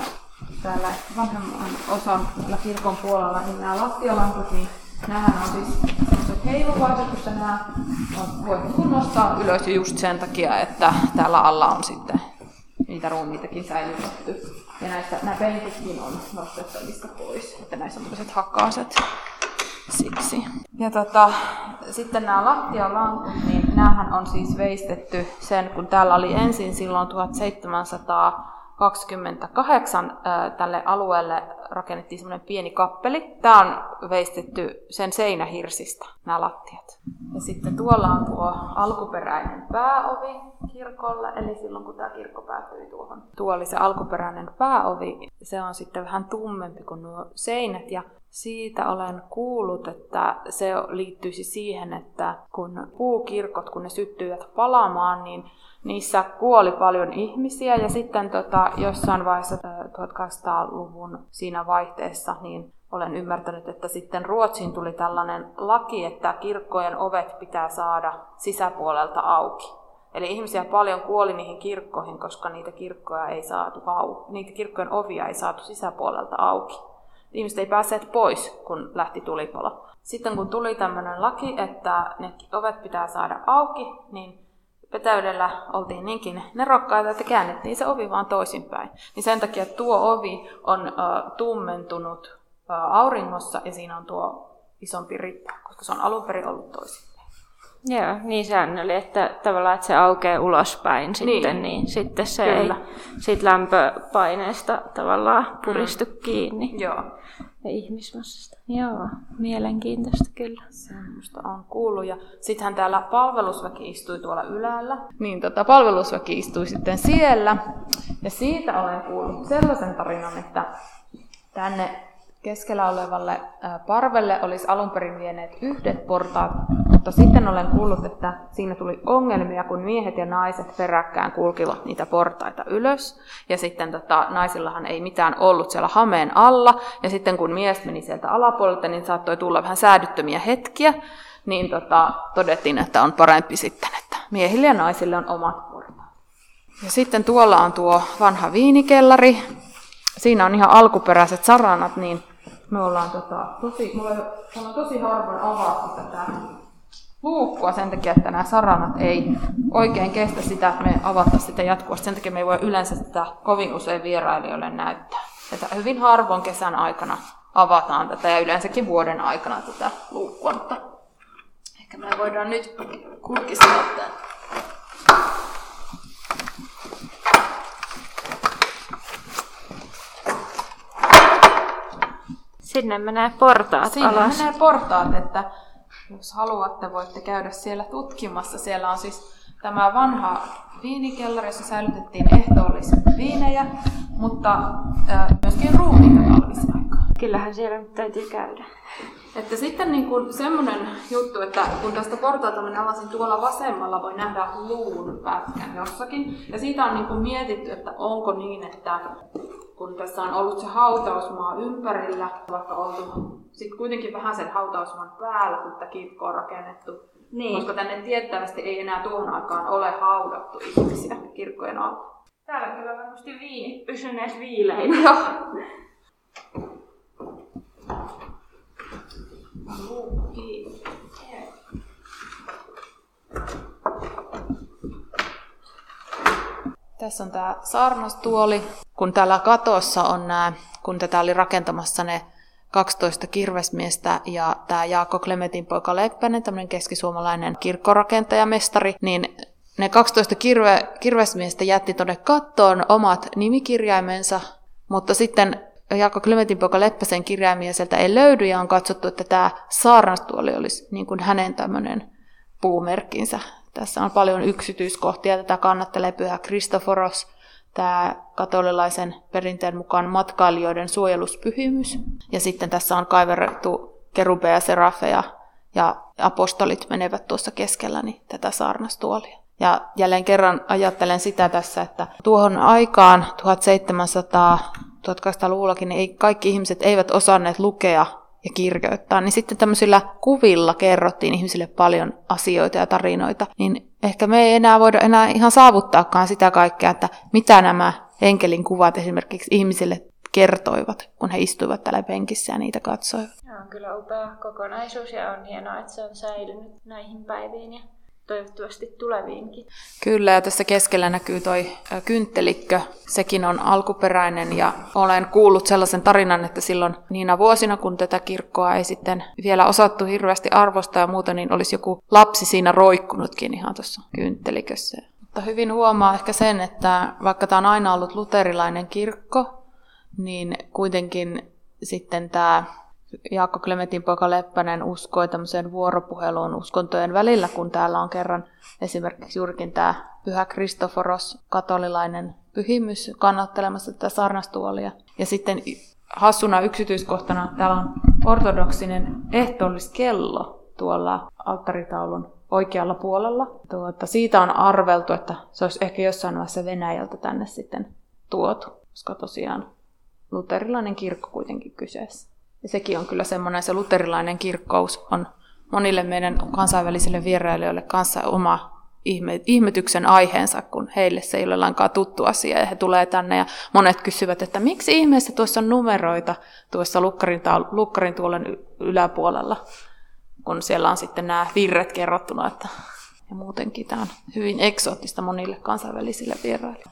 täällä vanhemman osan kirkon puolella, niin nämä lattialankut, niin Nämähän on siis heiluvaiset, koska nämä on voitu nostaa ylös just sen takia, että täällä alla on sitten niitä ruumiitakin säilytetty. Ja näistä, nämä penkitkin on nostettavista pois, että näissä on tämmöiset hakaset siksi. Ja tota, sitten nämä lattialankut, niin näähän on siis veistetty sen, kun täällä oli ensin silloin 1700 28 tälle alueelle rakennettiin semmoinen pieni kappeli. Tämä on veistetty sen seinähirsistä, nämä lattiat. Ja sitten tuolla on tuo alkuperäinen pääovi kirkolle, eli silloin kun tämä kirkko päätyi tuohon. Tuo oli se alkuperäinen pääovi. Se on sitten vähän tummempi kuin nuo seinät ja siitä olen kuullut, että se liittyisi siihen, että kun puukirkot, kun ne syttyivät palamaan, niin niissä kuoli paljon ihmisiä ja sitten tota, jossain vaiheessa 1800-luvun siinä vaihteessa niin olen ymmärtänyt, että sitten Ruotsiin tuli tällainen laki, että kirkkojen ovet pitää saada sisäpuolelta auki. Eli ihmisiä paljon kuoli niihin kirkkoihin, koska niitä kirkkoja ei saatu auki, niitä kirkkojen ovia ei saatu sisäpuolelta auki. Ihmiset ei päässeet pois, kun lähti tulipalo. Sitten kun tuli tämmöinen laki, että ne ovet pitää saada auki, niin Petäydellä oltiin niinkin nerokkaita, että käännettiin se ovi vaan toisinpäin. Niin sen takia tuo ovi on uh, tummentunut uh, auringossa ja siinä on tuo isompi rippa, koska se on alun perin ollut toisin. Joo, niin sehän oli, että tavallaan että se aukeaa ulospäin sitten, niin, niin sitten se Kyllä. ei sit lämpöpaineesta tavallaan puristu mm. kiinni. Joo. Ja ihmismassasta. Joo, mielenkiintoista kyllä. Semmoista on kuullut. Ja sittenhän täällä palvelusväki istui tuolla ylällä. Niin tota, palvelusväki istui sitten siellä. Ja siitä olen kuullut sellaisen tarinan, että tänne keskellä olevalle parvelle olisi alun perin vieneet yhdet portaat, mutta sitten olen kuullut, että siinä tuli ongelmia, kun miehet ja naiset peräkkään kulkivat niitä portaita ylös. Ja sitten tota, naisillahan ei mitään ollut siellä hameen alla. Ja sitten kun mies meni sieltä alapuolelta, niin saattoi tulla vähän säädyttömiä hetkiä. Niin tota, todettiin, että on parempi sitten, että miehille ja naisille on omat portaat. Ja sitten tuolla on tuo vanha viinikellari. Siinä on ihan alkuperäiset saranat, niin me ollaan tota, tosi, mulla on tosi harvoin avattu tätä luukkua sen takia, että nämä saranat ei oikein kestä sitä, että me avattaisiin sitä jatkuvasti. Sen takia me ei voi yleensä sitä kovin usein vierailijoille näyttää. Että hyvin harvoin kesän aikana avataan tätä ja yleensäkin vuoden aikana tätä luukkua, mutta ehkä me voidaan nyt kurkistella tämän Sinne menee portaat Sinne alas. menee portaat, että jos haluatte, voitte käydä siellä tutkimassa. Siellä on siis tämä vanha viinikellari, jossa säilytettiin ehtoolliset viinejä, mutta äh, myöskin ruumiita talvisin aikaan. Kyllähän siellä nyt täytyy käydä. Että sitten niin kuin semmoinen juttu, että kun tästä portaalta mä avasin tuolla vasemmalla, voi nähdä luun pätkän jossakin. Ja siitä on niin kuin mietitty, että onko niin, että kun tässä on ollut se hautausmaa ympärillä, vaikka oltu sitten kuitenkin vähän sen hautausmaan päällä, kun tätä kirkkoa on rakennettu. Niin. Koska tänne tiettävästi ei enää tuohon aikaan ole haudattu ihmisiä kirkkojen alla. Täällä kyllä varmasti viini pysyneet Tässä on tämä saarnastuoli, kun täällä katossa on nämä, kun tätä oli rakentamassa ne 12 kirvesmiestä ja tämä Jaakko Klemetin poika Leppänen, tämmöinen keskisuomalainen kirkkorakentajamestari, niin ne 12 kirve, kirvesmiestä jätti tuonne kattoon omat nimikirjaimensa, mutta sitten Jaakko Klementin poika Leppäsen kirjaimia sieltä ei löydy, ja on katsottu, että tämä saarnastuoli olisi niin kuin hänen tämmöinen puumerkkinsä. Tässä on paljon yksityiskohtia, tätä kannattelee pyhä Kristoforos, tämä katolilaisen perinteen mukaan matkailijoiden suojeluspyhimys. Ja sitten tässä on kaiverrettu kerubeja, serafeja ja apostolit menevät tuossa keskellä niin tätä saarnastuolia. Ja jälleen kerran ajattelen sitä tässä, että tuohon aikaan 1700 1800-luvullakin niin ei, kaikki ihmiset eivät osanneet lukea ja kirjoittaa, niin sitten tämmöisillä kuvilla kerrottiin ihmisille paljon asioita ja tarinoita, niin ehkä me ei enää voida enää ihan saavuttaakaan sitä kaikkea, että mitä nämä enkelin kuvat esimerkiksi ihmisille kertoivat, kun he istuivat täällä penkissä ja niitä katsoivat. Ja on kyllä upea kokonaisuus ja on hienoa, että se on säilynyt näihin päiviin ja toivottavasti tuleviinkin. Kyllä, ja tässä keskellä näkyy toi kynttelikkö. Sekin on alkuperäinen ja olen kuullut sellaisen tarinan, että silloin niinä vuosina, kun tätä kirkkoa ei sitten vielä osattu hirveästi arvostaa ja muuta, niin olisi joku lapsi siinä roikkunutkin ihan tuossa kynttelikössä. Mutta hyvin huomaa ehkä sen, että vaikka tämä on aina ollut luterilainen kirkko, niin kuitenkin sitten tämä Jaakko Klementin poika Leppänen uskoi tämmöiseen vuoropuheluun uskontojen välillä, kun täällä on kerran esimerkiksi juurikin tämä Pyhä Kristoforos, katolilainen pyhimys, kannattelemassa tätä sarnastuolia. Ja sitten hassuna yksityiskohtana täällä on ortodoksinen ehtoolliskello tuolla alttaritaulun oikealla puolella. Tuota, siitä on arveltu, että se olisi ehkä jossain vaiheessa Venäjältä tänne sitten tuotu, koska tosiaan luterilainen kirkko kuitenkin kyseessä. Ja sekin on kyllä semmoinen, se luterilainen kirkkous on monille meidän kansainvälisille vierailijoille kanssa oma ihme, ihmetyksen aiheensa, kun heille se ei ole lainkaan tuttu asia ja he tulee tänne ja monet kysyvät, että miksi ihmeessä tuossa on numeroita tuossa lukkarin, lukkarin tuolen yläpuolella, kun siellä on sitten nämä virret kerrottuna, että ja muutenkin tämä on hyvin eksoottista monille kansainvälisille vieraille.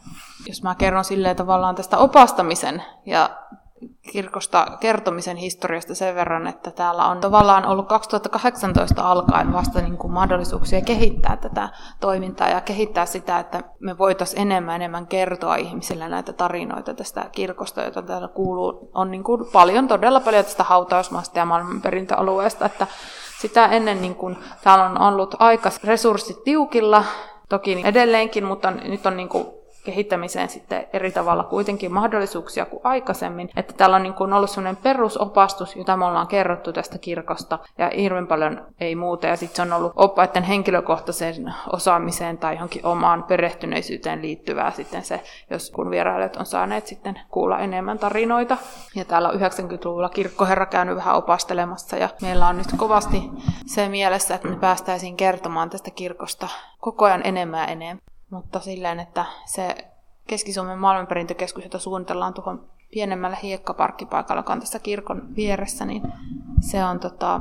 Jos mä kerron silleen tavallaan tästä opastamisen ja kirkosta kertomisen historiasta sen verran, että täällä on tavallaan ollut 2018 alkaen vasta niin kuin mahdollisuuksia kehittää tätä toimintaa ja kehittää sitä, että me voitaisiin enemmän enemmän kertoa ihmisille näitä tarinoita tästä kirkosta, jota täällä kuuluu. On niin kuin paljon, todella paljon tästä hautausmaasta ja maailmanperintöalueesta, että sitä ennen niin kuin, täällä on ollut aika resurssit tiukilla, toki edelleenkin, mutta nyt on niin kuin kehittämiseen sitten eri tavalla kuitenkin mahdollisuuksia kuin aikaisemmin. Että täällä on niin kuin ollut sellainen perusopastus, jota me ollaan kerrottu tästä kirkosta, ja hirveän paljon ei muuta. Ja sitten se on ollut oppaiden henkilökohtaiseen osaamiseen tai johonkin omaan perehtyneisyyteen liittyvää sitten se, jos kun vierailijat on saaneet sitten kuulla enemmän tarinoita. Ja täällä on 90-luvulla kirkkoherra käynyt vähän opastelemassa, ja meillä on nyt kovasti se mielessä, että me päästäisiin kertomaan tästä kirkosta koko ajan enemmän ja enemmän mutta silleen, että se Keski-Suomen maailmanperintökeskus, jota suunnitellaan tuohon pienemmällä hiekkaparkkipaikalla, joka on tässä kirkon vieressä, niin se on tota,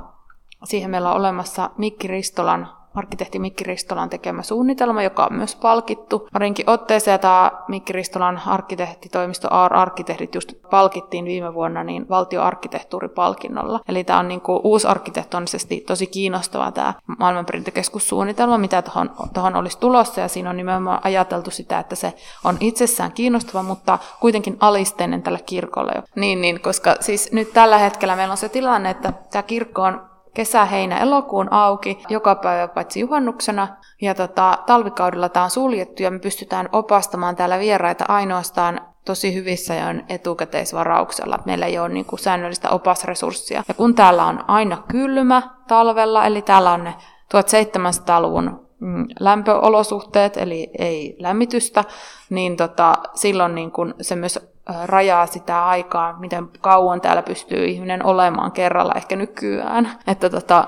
siihen meillä on olemassa Mikki Ristolan arkkitehti Mikki Ristolan tekemä suunnitelma, joka on myös palkittu. Parinkin otteeseen tämä Mikki Ristolan arkkitehtitoimisto AR Arkkitehdit just palkittiin viime vuonna niin valtioarkkitehtuuripalkinnolla. Eli tämä on niin kuin uusarkkitehtonisesti tosi kiinnostava tämä maailmanperintökeskussuunnitelma, mitä tuohon, tuohon olisi tulossa, ja siinä on nimenomaan ajateltu sitä, että se on itsessään kiinnostava, mutta kuitenkin alisteinen tälle kirkolle. Niin, niin, koska siis nyt tällä hetkellä meillä on se tilanne, että tämä kirkko on kesä, heinä, elokuun auki joka päivä paitsi juhannuksena. Ja tota, talvikaudella tämä on suljettu ja me pystytään opastamaan täällä vieraita ainoastaan tosi hyvissä ja etukäteisvarauksella. Meillä ei ole niin kuin säännöllistä opasresurssia. Ja kun täällä on aina kylmä talvella, eli täällä on ne 1700-luvun mm, lämpöolosuhteet, eli ei lämmitystä, niin tota, silloin niin kun se myös rajaa sitä aikaa, miten kauan täällä pystyy ihminen olemaan kerralla ehkä nykyään. Että tota,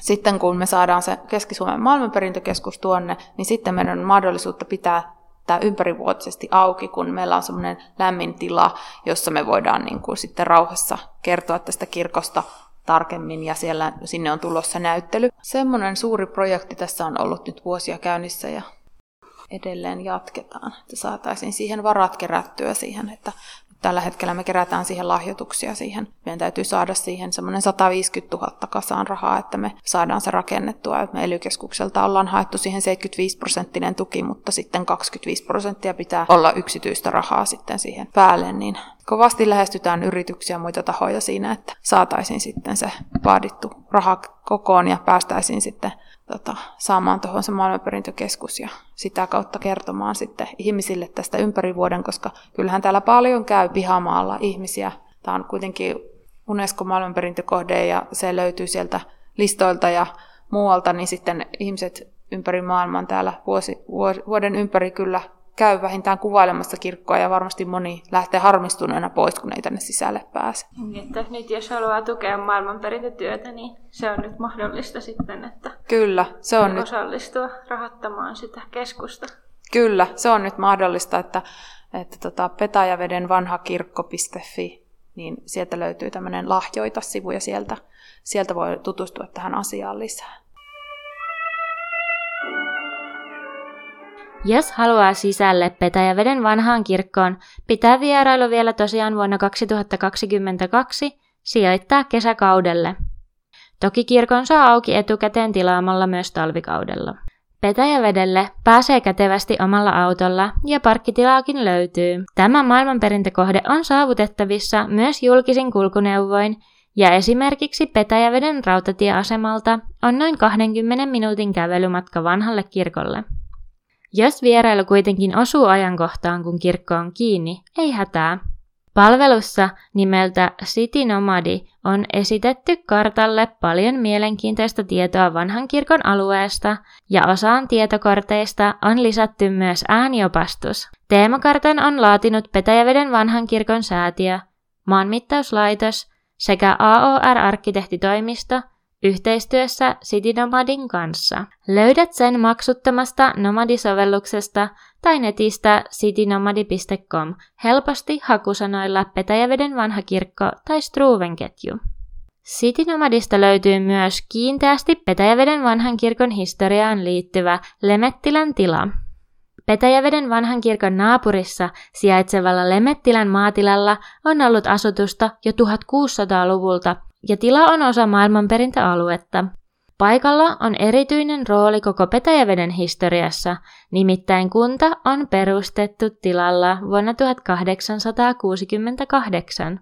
sitten kun me saadaan se Keski-Suomen maailmanperintökeskus tuonne, niin sitten meidän on mahdollisuutta pitää tämä ympärivuotisesti auki, kun meillä on semmoinen lämmin tila, jossa me voidaan niin kuin sitten rauhassa kertoa tästä kirkosta tarkemmin ja siellä, sinne on tulossa näyttely. Semmoinen suuri projekti tässä on ollut nyt vuosia käynnissä ja edelleen jatketaan, että saataisiin siihen varat kerättyä siihen, että tällä hetkellä me kerätään siihen lahjoituksia siihen. Meidän täytyy saada siihen semmoinen 150 000 kasaan rahaa, että me saadaan se rakennettua. Me ely ollaan haettu siihen 75 prosenttinen tuki, mutta sitten 25 prosenttia pitää olla yksityistä rahaa sitten siihen päälle, niin kovasti lähestytään yrityksiä ja muita tahoja siinä, että saataisiin sitten se vaadittu raha kokoon ja päästäisiin sitten tota, saamaan tuohon se maailmanperintökeskus ja sitä kautta kertomaan sitten ihmisille tästä ympäri vuoden, koska kyllähän täällä paljon käy pihamaalla ihmisiä. Tämä on kuitenkin UNESCO-maailmanperintökohde ja se löytyy sieltä listoilta ja muualta, niin sitten ihmiset ympäri maailman täällä vuosi, vuoden ympäri kyllä käy vähintään kuvailemassa kirkkoa ja varmasti moni lähtee harmistuneena pois, kun ei tänne sisälle pääse. Niin, että nyt jos haluaa tukea maailmanperintötyötä, niin se on nyt mahdollista sitten, että Kyllä, se on osallistua nyt... rahoittamaan sitä keskusta. Kyllä, se on nyt mahdollista, että, että tota, petajaveden vanhakirkko.fi, niin sieltä löytyy tämmöinen lahjoita-sivu ja sieltä, sieltä voi tutustua tähän asiaan lisää. Jos haluaa sisälle Petäjäveden vanhaan kirkkoon, pitää vierailu vielä tosiaan vuonna 2022 sijoittaa kesäkaudelle. Toki kirkon saa auki etukäteen tilaamalla myös talvikaudella. Petäjävedelle pääsee kätevästi omalla autolla ja parkkitilaakin löytyy. Tämä maailmanperintökohde on saavutettavissa myös julkisin kulkuneuvoin ja esimerkiksi Petäjäveden rautatieasemalta on noin 20 minuutin kävelymatka vanhalle kirkolle. Jos vierailu kuitenkin osuu ajankohtaan, kun kirkko on kiinni, ei hätää. Palvelussa nimeltä City Nomadi on esitetty kartalle paljon mielenkiintoista tietoa vanhan kirkon alueesta ja osaan tietokorteista on lisätty myös ääniopastus. Teemakartan on laatinut Petäjäveden vanhan kirkon säätiö, maanmittauslaitos sekä AOR-arkkitehtitoimisto yhteistyössä City Nomadin kanssa. Löydät sen maksuttomasta Nomadi-sovelluksesta tai netistä citynomadi.com helposti hakusanoilla Petäjäveden vanha kirkko tai Struven ketju. Citynomadista löytyy myös kiinteästi Petäjäveden vanhan kirkon historiaan liittyvä Lemettilän tila. Petäjäveden vanhan kirkon naapurissa sijaitsevalla Lemettilän maatilalla on ollut asutusta jo 1600-luvulta ja tila on osa maailmanperintöaluetta. Paikalla on erityinen rooli koko Petäjäveden historiassa, nimittäin kunta on perustettu tilalla vuonna 1868.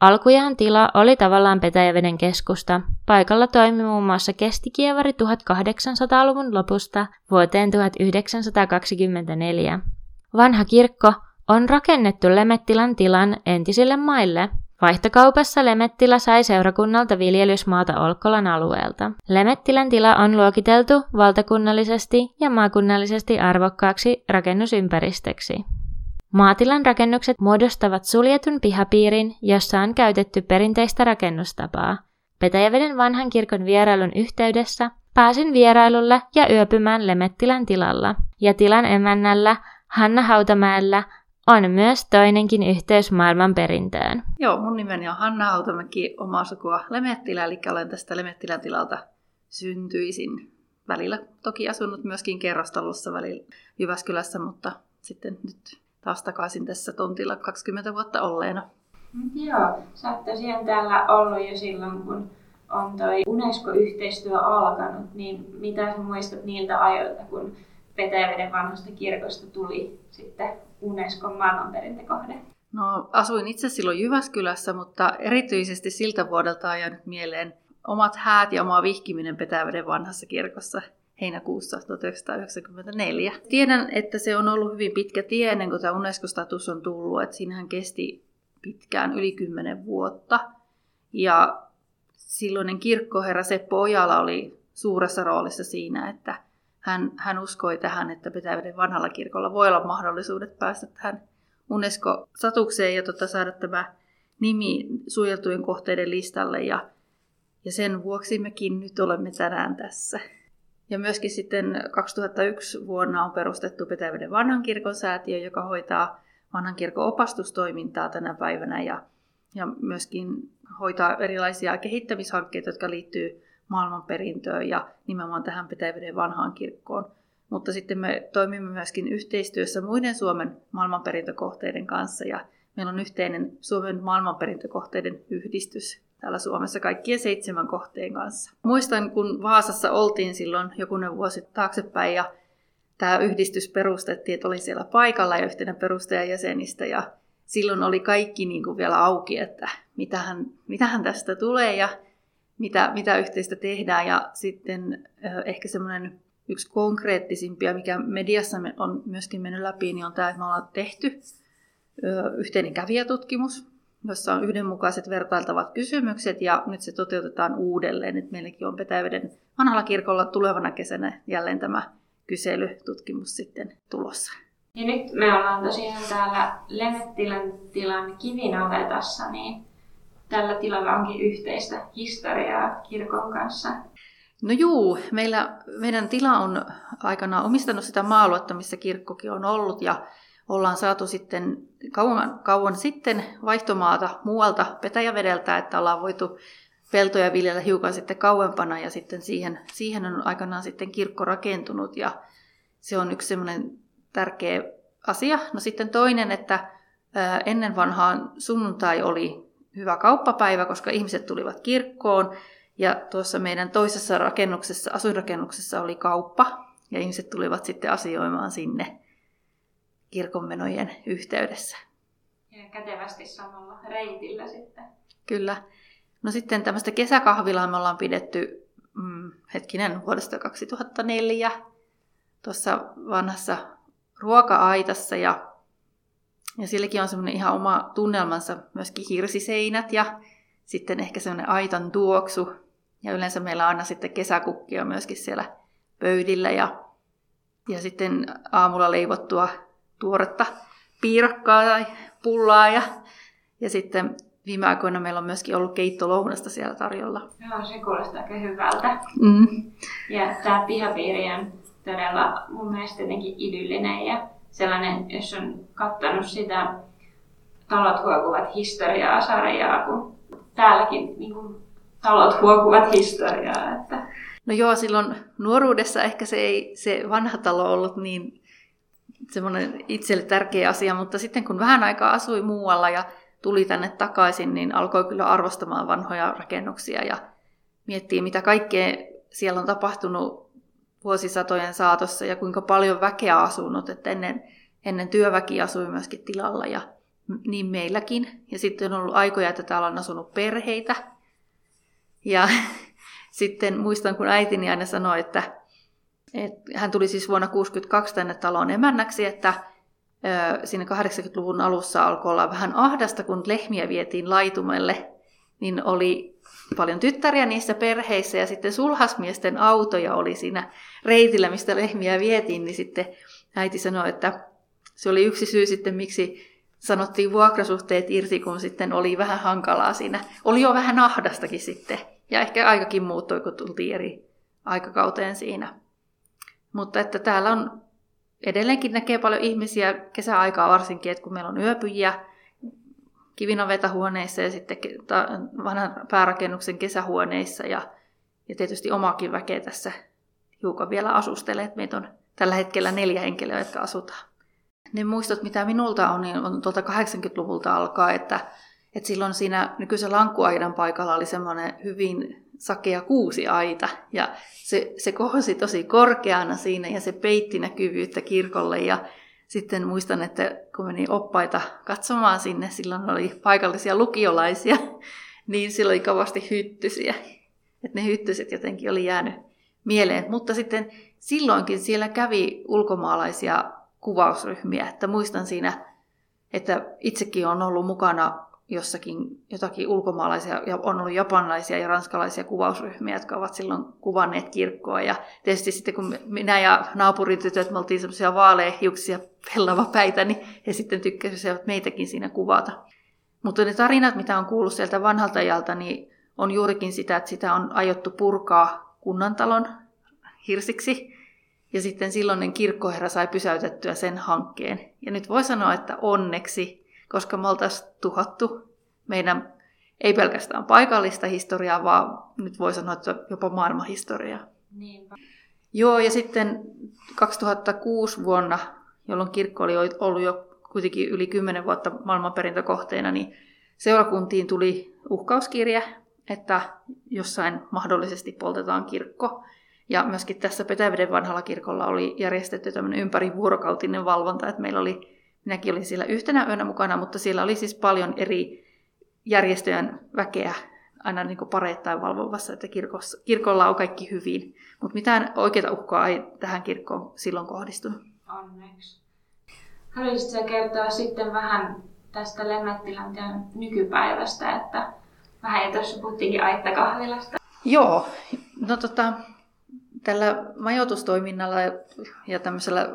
Alkujaan tila oli tavallaan Petäjäveden keskusta. Paikalla toimi muun muassa kestikievari 1800-luvun lopusta vuoteen 1924. Vanha kirkko on rakennettu Lemettilan tilan entisille maille. Vaihtokaupassa Lemettilä sai seurakunnalta viljelysmaata Olkkolan alueelta. Lemettilän tila on luokiteltu valtakunnallisesti ja maakunnallisesti arvokkaaksi rakennusympäristöksi. Maatilan rakennukset muodostavat suljetun pihapiirin, jossa on käytetty perinteistä rakennustapaa. Petäjäveden vanhan kirkon vierailun yhteydessä pääsin vierailulle ja yöpymään Lemettilän tilalla, ja tilan emännällä Hanna Hautamäellä on myös toinenkin yhteys maailman perintöön. Joo, mun nimeni on Hanna Hautamäki, omaa sukua Lemettilä, eli olen tästä Lemettilän tilalta syntyisin. Välillä toki asunut myöskin kerrostalossa välillä Jyväskylässä, mutta sitten nyt taas takaisin tässä tontilla 20 vuotta olleena. Joo, sä oot tosiaan täällä ollut jo silloin, kun on toi UNESCO-yhteistyö alkanut, niin mitä sä muistat niiltä ajoilta, kun Petäjäveden vanhasta kirkosta tuli sitten Unescon maailmanperintökohde? No, asuin itse silloin Jyväskylässä, mutta erityisesti siltä vuodelta on jäänyt mieleen omat häät ja oma vihkiminen Petäjäveden vanhassa kirkossa heinäkuussa 1994. Tiedän, että se on ollut hyvin pitkä tie ennen kuin tämä UNESCO-status on tullut, että siinähän kesti pitkään yli 10 vuotta. Ja silloinen kirkkoherra Seppo Ojala oli suuressa roolissa siinä, että hän, hän uskoi tähän, että Petäjäveden vanhalla kirkolla voi olla mahdollisuudet päästä tähän UNESCO-statukseen ja tota, saada tämä nimi suojeltujen kohteiden listalle. Ja, ja sen vuoksi mekin nyt olemme tänään tässä. Ja myöskin sitten 2001 vuonna on perustettu Petäjäveden vanhan kirkon säätiö, joka hoitaa vanhan kirkon opastustoimintaa tänä päivänä ja, ja myöskin hoitaa erilaisia kehittämishankkeita, jotka liittyy maailmanperintöön ja nimenomaan tähän Petäjäveden vanhaan kirkkoon. Mutta sitten me toimimme myöskin yhteistyössä muiden Suomen maailmanperintökohteiden kanssa ja meillä on yhteinen Suomen maailmanperintökohteiden yhdistys, täällä Suomessa kaikkien seitsemän kohteen kanssa. Muistan, kun Vaasassa oltiin silloin jokunen vuosi taaksepäin ja tämä yhdistys perustettiin, että olin siellä paikalla ja yhtenä perustajajäsenistä ja silloin oli kaikki niin kuin vielä auki, että mitähän, mitähän tästä tulee ja mitä, mitä yhteistä tehdään ja sitten ehkä semmoinen yksi konkreettisimpia, mikä mediassa on myöskin mennyt läpi, niin on tämä, että me ollaan tehty yhteinen kävijätutkimus, jossa on yhdenmukaiset vertailtavat kysymykset ja nyt se toteutetaan uudelleen. Nyt meilläkin on Petäjäveden vanhalla kirkolla tulevana kesänä jälleen tämä kyselytutkimus sitten tulossa. Ja nyt me ollaan tosiaan täällä Lemettilän tilan kivinavetassa, niin tällä tilalla onkin yhteistä historiaa kirkon kanssa. No juu, meillä, meidän tila on aikanaan omistanut sitä maa missä kirkkokin on ollut ja ollaan saatu sitten kauan, kauan sitten vaihtomaata muualta Petäjävedeltä, että ollaan voitu peltoja viljellä hiukan sitten kauempana ja sitten siihen, siihen on aikanaan sitten kirkko rakentunut ja se on yksi semmoinen tärkeä asia. No sitten toinen, että ennen vanhaan sunnuntai oli hyvä kauppapäivä, koska ihmiset tulivat kirkkoon ja tuossa meidän toisessa rakennuksessa, asuinrakennuksessa oli kauppa ja ihmiset tulivat sitten asioimaan sinne kirkonmenojen yhteydessä. Ja kätevästi samalla reitillä sitten. Kyllä. No sitten tämmöistä kesäkahvilaa me ollaan pidetty, mm, hetkinen, vuodesta 2004 tuossa vanhassa ruoka-aitassa ja, ja silläkin on semmoinen ihan oma tunnelmansa, myöskin hirsiseinät ja sitten ehkä semmoinen aitan tuoksu. Ja yleensä meillä on aina sitten kesäkukkia myöskin siellä pöydillä ja, ja sitten aamulla leivottua tuoretta piirakkaa tai pullaa ja, ja sitten viime aikoina meillä on myöskin ollut keittolounasta siellä tarjolla. Joo, se kuulostaa aika hyvältä. Mm. Ja tämä pihapiiri on todella mun mielestä jotenkin idyllinen ja sellainen, jos on katsonut sitä Talot huokuvat historiaa-sarjaa, kun täälläkin niin kuin, talot huokuvat historiaa. Että... No joo, silloin nuoruudessa ehkä se ei se vanha talo ollut niin semmoinen itselle tärkeä asia, mutta sitten kun vähän aikaa asui muualla ja tuli tänne takaisin, niin alkoi kyllä arvostamaan vanhoja rakennuksia ja miettii, mitä kaikkea siellä on tapahtunut vuosisatojen saatossa ja kuinka paljon väkeä asunut, että ennen, ennen työväki asui myöskin tilalla ja niin meilläkin. Ja sitten on ollut aikoja, että täällä on asunut perheitä. Ja sitten muistan, kun äitini aina sanoi, että, että hän tuli siis vuonna 1962 tänne taloon emännäksi, että siinä 80-luvun alussa alkoi olla vähän ahdasta, kun lehmiä vietiin laitumelle, niin oli paljon tyttäriä niissä perheissä ja sitten sulhasmiesten autoja oli siinä reitillä, mistä lehmiä vietiin, niin sitten äiti sanoi, että se oli yksi syy sitten, miksi sanottiin vuokrasuhteet irti, kun sitten oli vähän hankalaa siinä. Oli jo vähän ahdastakin sitten. Ja ehkä aikakin muuttui, kun tultiin eri aikakauteen siinä. Mutta että täällä on edelleenkin näkee paljon ihmisiä kesäaikaa varsinkin, että kun meillä on yöpyjiä kivinavetahuoneissa ja sitten vanhan päärakennuksen kesähuoneissa ja, ja tietysti omakin väkeä tässä hiukan vielä asustelee, että meitä on tällä hetkellä neljä henkilöä, jotka asutaan. Ne muistot, mitä minulta on, niin on tuolta 80-luvulta alkaa, että, että silloin siinä nykyisen lankkuaidan paikalla oli semmoinen hyvin sakea kuusi aita. Ja se, se kohosi tosi korkeana siinä ja se peitti näkyvyyttä kirkolle. Ja sitten muistan, että kun meni oppaita katsomaan sinne, silloin oli paikallisia lukiolaisia, niin silloin oli kovasti hyttysiä. Että ne hyttyset jotenkin oli jäänyt mieleen. Mutta sitten silloinkin siellä kävi ulkomaalaisia kuvausryhmiä. Että muistan siinä, että itsekin on ollut mukana jossakin jotakin ulkomaalaisia, ja on ollut japanilaisia ja ranskalaisia kuvausryhmiä, jotka ovat silloin kuvanneet kirkkoa. Ja tietysti sitten kun minä ja naapuritytöt, me oltiin semmoisia vaaleahiuksia pellava päitä, niin he sitten tykkäsivät meitäkin siinä kuvata. Mutta ne tarinat, mitä on kuullut sieltä vanhalta ajalta, niin on juurikin sitä, että sitä on aiottu purkaa kunnantalon hirsiksi. Ja sitten silloinen kirkkoherra sai pysäytettyä sen hankkeen. Ja nyt voi sanoa, että onneksi, koska me oltaisiin tuhottu meidän ei pelkästään paikallista historiaa, vaan nyt voi sanoa, että jopa maailmanhistoriaa. Niinpä. Joo, ja sitten 2006 vuonna, jolloin kirkko oli ollut jo kuitenkin yli 10 vuotta maailmanperintökohteena, niin seurakuntiin tuli uhkauskirja, että jossain mahdollisesti poltetaan kirkko. Ja myöskin tässä Petäveden vanhalla kirkolla oli järjestetty tämmöinen ympärivuorokautinen valvonta, että meillä oli, minäkin olin siellä yhtenä yönä mukana, mutta siellä oli siis paljon eri järjestöjen väkeä aina niin kuin pareittain valvovassa, että kirkossa, kirkolla on kaikki hyvin. Mutta mitään oikeita uhkaa ei tähän kirkkoon silloin kohdistunut. Onneksi. Haluaisitko kertoa sitten vähän tästä Lemmettilantion nykypäivästä, että vähän jo tuossa puhuttiinkin aittakahvilasta. Joo, no tota, tällä majoitustoiminnalla ja tämmöisellä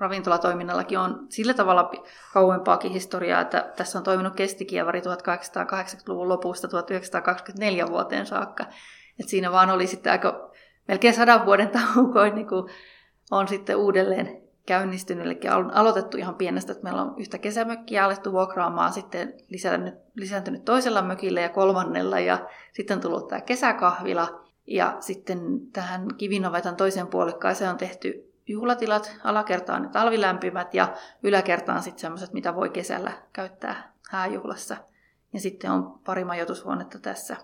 ravintolatoiminnallakin on sillä tavalla kauempaakin historiaa, että tässä on toiminut kestikievari 1880-luvun lopusta 1924 vuoteen saakka. Et siinä vaan oli sitten aika melkein sadan vuoden tauko, niin kuin on sitten uudelleen käynnistynyt, eli on aloitettu ihan pienestä, että meillä on yhtä kesämökkiä alettu vuokraamaan, sitten lisääntynyt, lisääntynyt toisella mökillä ja kolmannella, ja sitten on tullut tämä kesäkahvila, ja sitten tähän kivinovetan toiseen puolikkaaseen on tehty juhlatilat, alakertaan ne talvilämpimät ja yläkertaan sitten semmoiset, mitä voi kesällä käyttää hääjuhlassa. Ja sitten on pari majoitushuonetta tässä.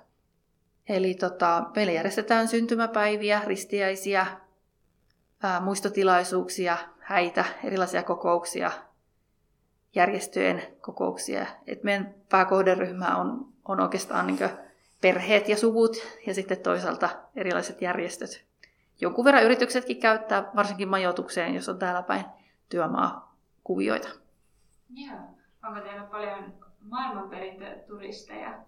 Eli tota, meillä järjestetään syntymäpäiviä, ristiäisiä, ää, muistotilaisuuksia, häitä, erilaisia kokouksia, järjestöjen kokouksia. Et meidän pääkohderyhmä on, on oikeastaan niin perheet ja suvut ja sitten toisaalta erilaiset järjestöt. Jonkun verran yrityksetkin käyttää, varsinkin majoitukseen, jos on täällä päin työmaakuvioita. Joo. Onko teillä paljon maailmanperintöturisteja?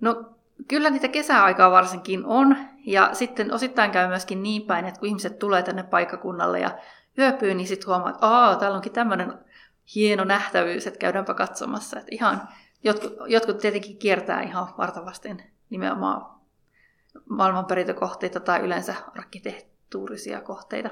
No kyllä niitä kesäaikaa varsinkin on. Ja sitten osittain käy myöskin niin päin, että kun ihmiset tulee tänne paikkakunnalle ja yöpyy, niin sitten huomaa, että Aa, täällä onkin tämmöinen hieno nähtävyys, että käydäänpä katsomassa. Että ihan, jotkut, jotkut tietenkin kiertää ihan vartavasten nimenomaan maailmanperintökohteita tai yleensä arkkitehtuurisia kohteita.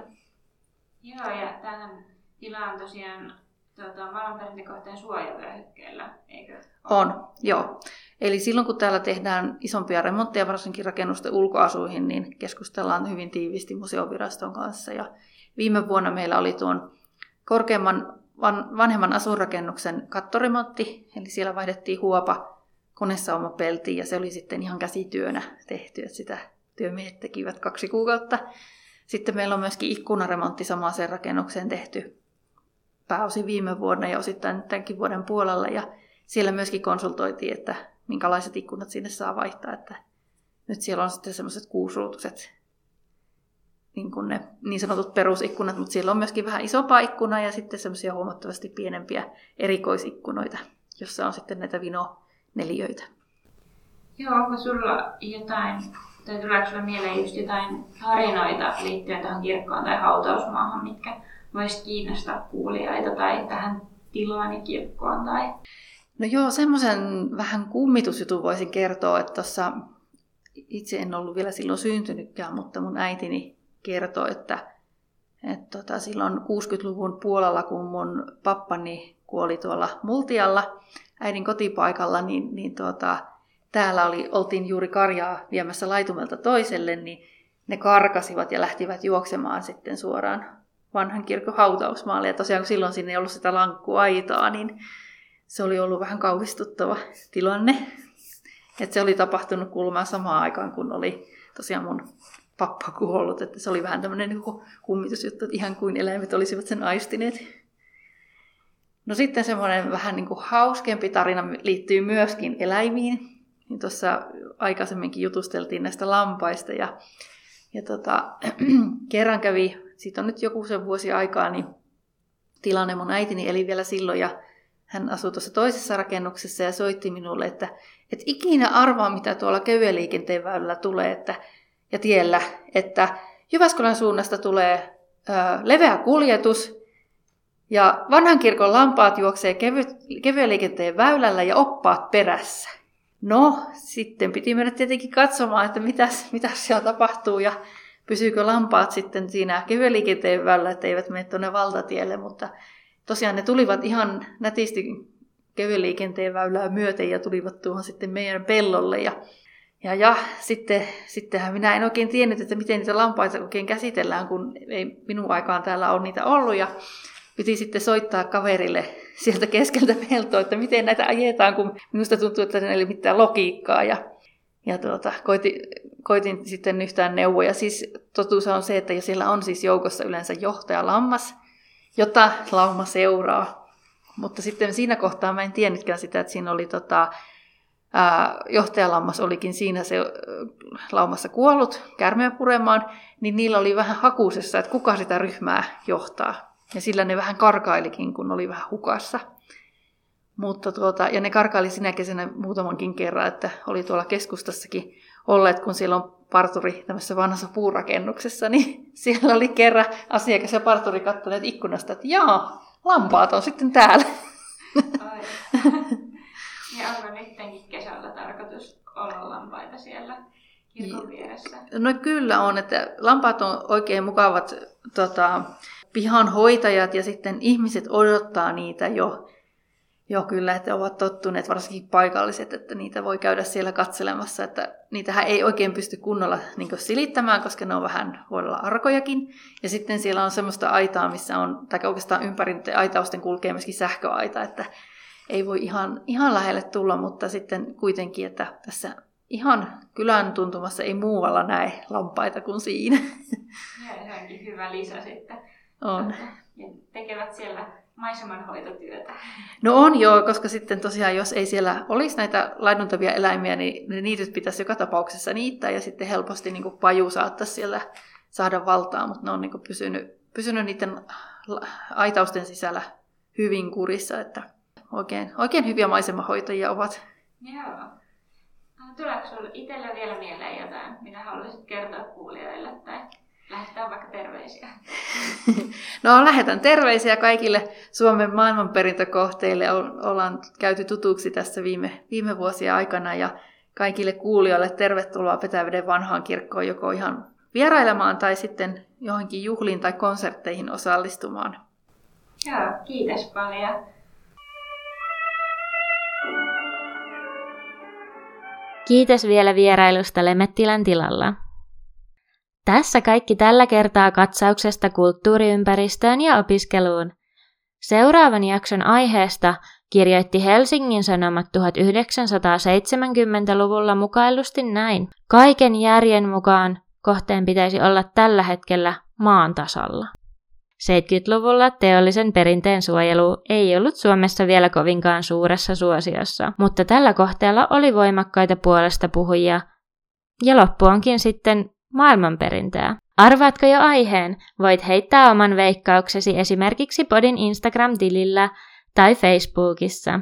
Joo, ja tähän tila on tosiaan tuota, maailmanperintökohteen suojavyöhykkeellä, eikö? On, joo. Eli silloin kun täällä tehdään isompia remontteja, varsinkin rakennusten ulkoasuihin, niin keskustellaan hyvin tiiviisti museoviraston kanssa. Ja viime vuonna meillä oli tuon korkeamman vanhemman asuinrakennuksen kattoremontti, eli siellä vaihdettiin huopa konesauma peltiin ja se oli sitten ihan käsityönä tehty, että sitä työmiehet tekivät kaksi kuukautta. Sitten meillä on myöskin ikkunaremontti samaiseen rakennukseen tehty pääosin viime vuonna ja osittain tämänkin vuoden puolella. Ja siellä myöskin konsultoitiin, että minkälaiset ikkunat sinne saa vaihtaa. Että nyt siellä on sitten semmoiset kuusiruutuiset niin, kuin ne niin sanotut perusikkunat, mutta siellä on myöskin vähän isompaa ikkuna ja sitten semmoisia huomattavasti pienempiä erikoisikkunoita, jossa on sitten näitä vinoneliöitä. Joo, onko sulla jotain, tai tuleeko sulla mieleen just jotain tarinoita liittyen tähän kirkkoon tai hautausmaahan, mitkä voisi kiinnostaa kuulijoita tai tähän Tilaani kirkkoon? Tai... No joo, semmoisen vähän kummitusjutun voisin kertoa, että tuossa itse en ollut vielä silloin syntynytkään, mutta mun äitini kertoi, että, että tota, silloin 60-luvun puolella, kun mun pappani kuoli tuolla Multialla, äidin kotipaikalla, niin, niin tuota, täällä oli, oltiin juuri karjaa viemässä laitumelta toiselle, niin ne karkasivat ja lähtivät juoksemaan sitten suoraan vanhan kirkon hautausmaalle. Ja tosiaan kun silloin sinne ei ollut sitä lankkuaitaa, niin se oli ollut vähän kauhistuttava tilanne. Että se oli tapahtunut kulmaa samaan aikaan, kun oli tosiaan mun pappa kuollut. Että se oli vähän tämmöinen niin kummitusjuttu, että ihan kuin eläimet olisivat sen aistineet. No sitten semmoinen vähän niin kuin hauskempi tarina liittyy myöskin eläimiin. Niin tuossa aikaisemminkin jutusteltiin näistä lampaista ja, ja tota, kerran kävi siitä on nyt joku sen vuosi aikaa, niin tilanne mun äitini eli vielä silloin ja hän asui tuossa toisessa rakennuksessa ja soitti minulle, että et ikinä arvaa, mitä tuolla kevyeliikenteen väylällä tulee että, ja tiellä, että Jyväskylän suunnasta tulee ö, leveä kuljetus ja vanhan kirkon lampaat juoksee kevy, kevyen liikenteen väylällä ja oppaat perässä. No, sitten piti mennä tietenkin katsomaan, että mitäs, mitäs siellä tapahtuu ja pysyykö lampaat sitten siinä kevyeliikenteen vällä, että eivät mene tuonne valtatielle, mutta tosiaan ne tulivat ihan nätisti kevyeliikenteen väylää myöten ja tulivat tuohon sitten meidän pellolle ja ja, ja sitten, sittenhän minä en oikein tiennyt, että miten niitä lampaita oikein käsitellään, kun ei minun aikaan täällä ole niitä ollut. Ja piti sitten soittaa kaverille sieltä keskeltä peltoa, että miten näitä ajetaan, kun minusta tuntuu, että ne ei mitään logiikkaa. Ja, ja tuota, koitin, koitin sitten yhtään neuvoja. Siis totuus on se, että siellä on siis joukossa yleensä johtaja lammas, jota lauma seuraa. Mutta sitten siinä kohtaa mä en tiennytkään sitä, että siinä oli tota, ää, johtajalammas olikin siinä se laumassa kuollut kärmeä puremaan, niin niillä oli vähän hakuisessa, että kuka sitä ryhmää johtaa. Ja sillä ne vähän karkailikin, kun oli vähän hukassa. Mutta tuota, ja ne karkaili sinä kesänä muutamankin kerran, että oli tuolla keskustassakin olleet, kun siellä on parturi tämmöisessä vanhassa puurakennuksessa, niin siellä oli kerran asiakas ja parturi katsoneet ikkunasta, että jaa, lampaat on sitten täällä. Ai. Ja onko nyttenkin kesällä tarkoitus olla lampaita siellä kirkon vieressä? No kyllä on, että lampaat on oikein mukavat tota, pihan hoitajat ja sitten ihmiset odottaa niitä jo Joo, kyllä, että ovat tottuneet, varsinkin paikalliset, että niitä voi käydä siellä katselemassa, että niitähän ei oikein pysty kunnolla niin silittämään, koska ne on vähän, voi olla arkojakin. Ja sitten siellä on semmoista aitaa, missä on, tai oikeastaan ympäri aitausten kulkee myöskin sähköaita, että ei voi ihan, ihan lähelle tulla, mutta sitten kuitenkin, että tässä ihan kylän tuntumassa ei muualla näe lampaita kuin siinä. Joo, se onkin hyvä lisä sitten. On. Ja tekevät siellä maisemanhoitotyötä. No on joo, koska sitten tosiaan jos ei siellä olisi näitä laiduntavia eläimiä, niin ne niityt pitäisi joka tapauksessa niittää ja sitten helposti niin kuin paju saattaisi siellä saada valtaa, mutta ne on niin kuin pysynyt, pysynyt niiden aitausten sisällä hyvin kurissa, että oikein, oikein hyviä maisemahoitajia ovat. Joo. No, tuleeko sinulle itselle vielä mieleen jotain, mitä haluaisit kertoa kuulijoille tai lähettää vaikka terveisiä? no lähetän terveisiä kaikille Suomen maailmanperintökohteille. Ollaan käyty tutuksi tässä viime, viime vuosien aikana ja kaikille kuulijoille tervetuloa Petäveden vanhaan kirkkoon joko ihan vierailemaan tai sitten johonkin juhliin tai konsertteihin osallistumaan. Joo, kiitos paljon. Kiitos vielä vierailusta Lemettilän tilalla. Tässä kaikki tällä kertaa katsauksesta kulttuuriympäristöön ja opiskeluun. Seuraavan jakson aiheesta kirjoitti Helsingin Sanomat 1970-luvulla mukaillusti näin. Kaiken järjen mukaan kohteen pitäisi olla tällä hetkellä maan tasalla. 70-luvulla teollisen perinteen suojelu ei ollut Suomessa vielä kovinkaan suuressa suosiossa, mutta tällä kohteella oli voimakkaita puolesta puhujia, ja loppu onkin sitten maailmanperintöä. Arvaatko jo aiheen? Voit heittää oman veikkauksesi esimerkiksi Podin Instagram-tilillä tai Facebookissa.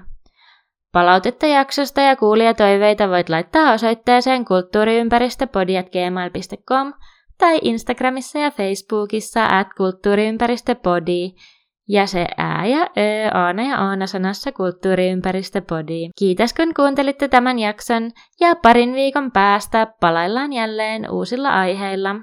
Palautetta jaksosta ja kuulijatoiveita voit laittaa osoitteeseen kulttuuriympäristöpodi.gmail.com tai Instagramissa ja Facebookissa at kulttuuriympäristöpodi ja se ää ja ö, aana ja aana sanassa kulttuuriympäristöpodi. Kiitos kun kuuntelitte tämän jakson ja parin viikon päästä palaillaan jälleen uusilla aiheilla.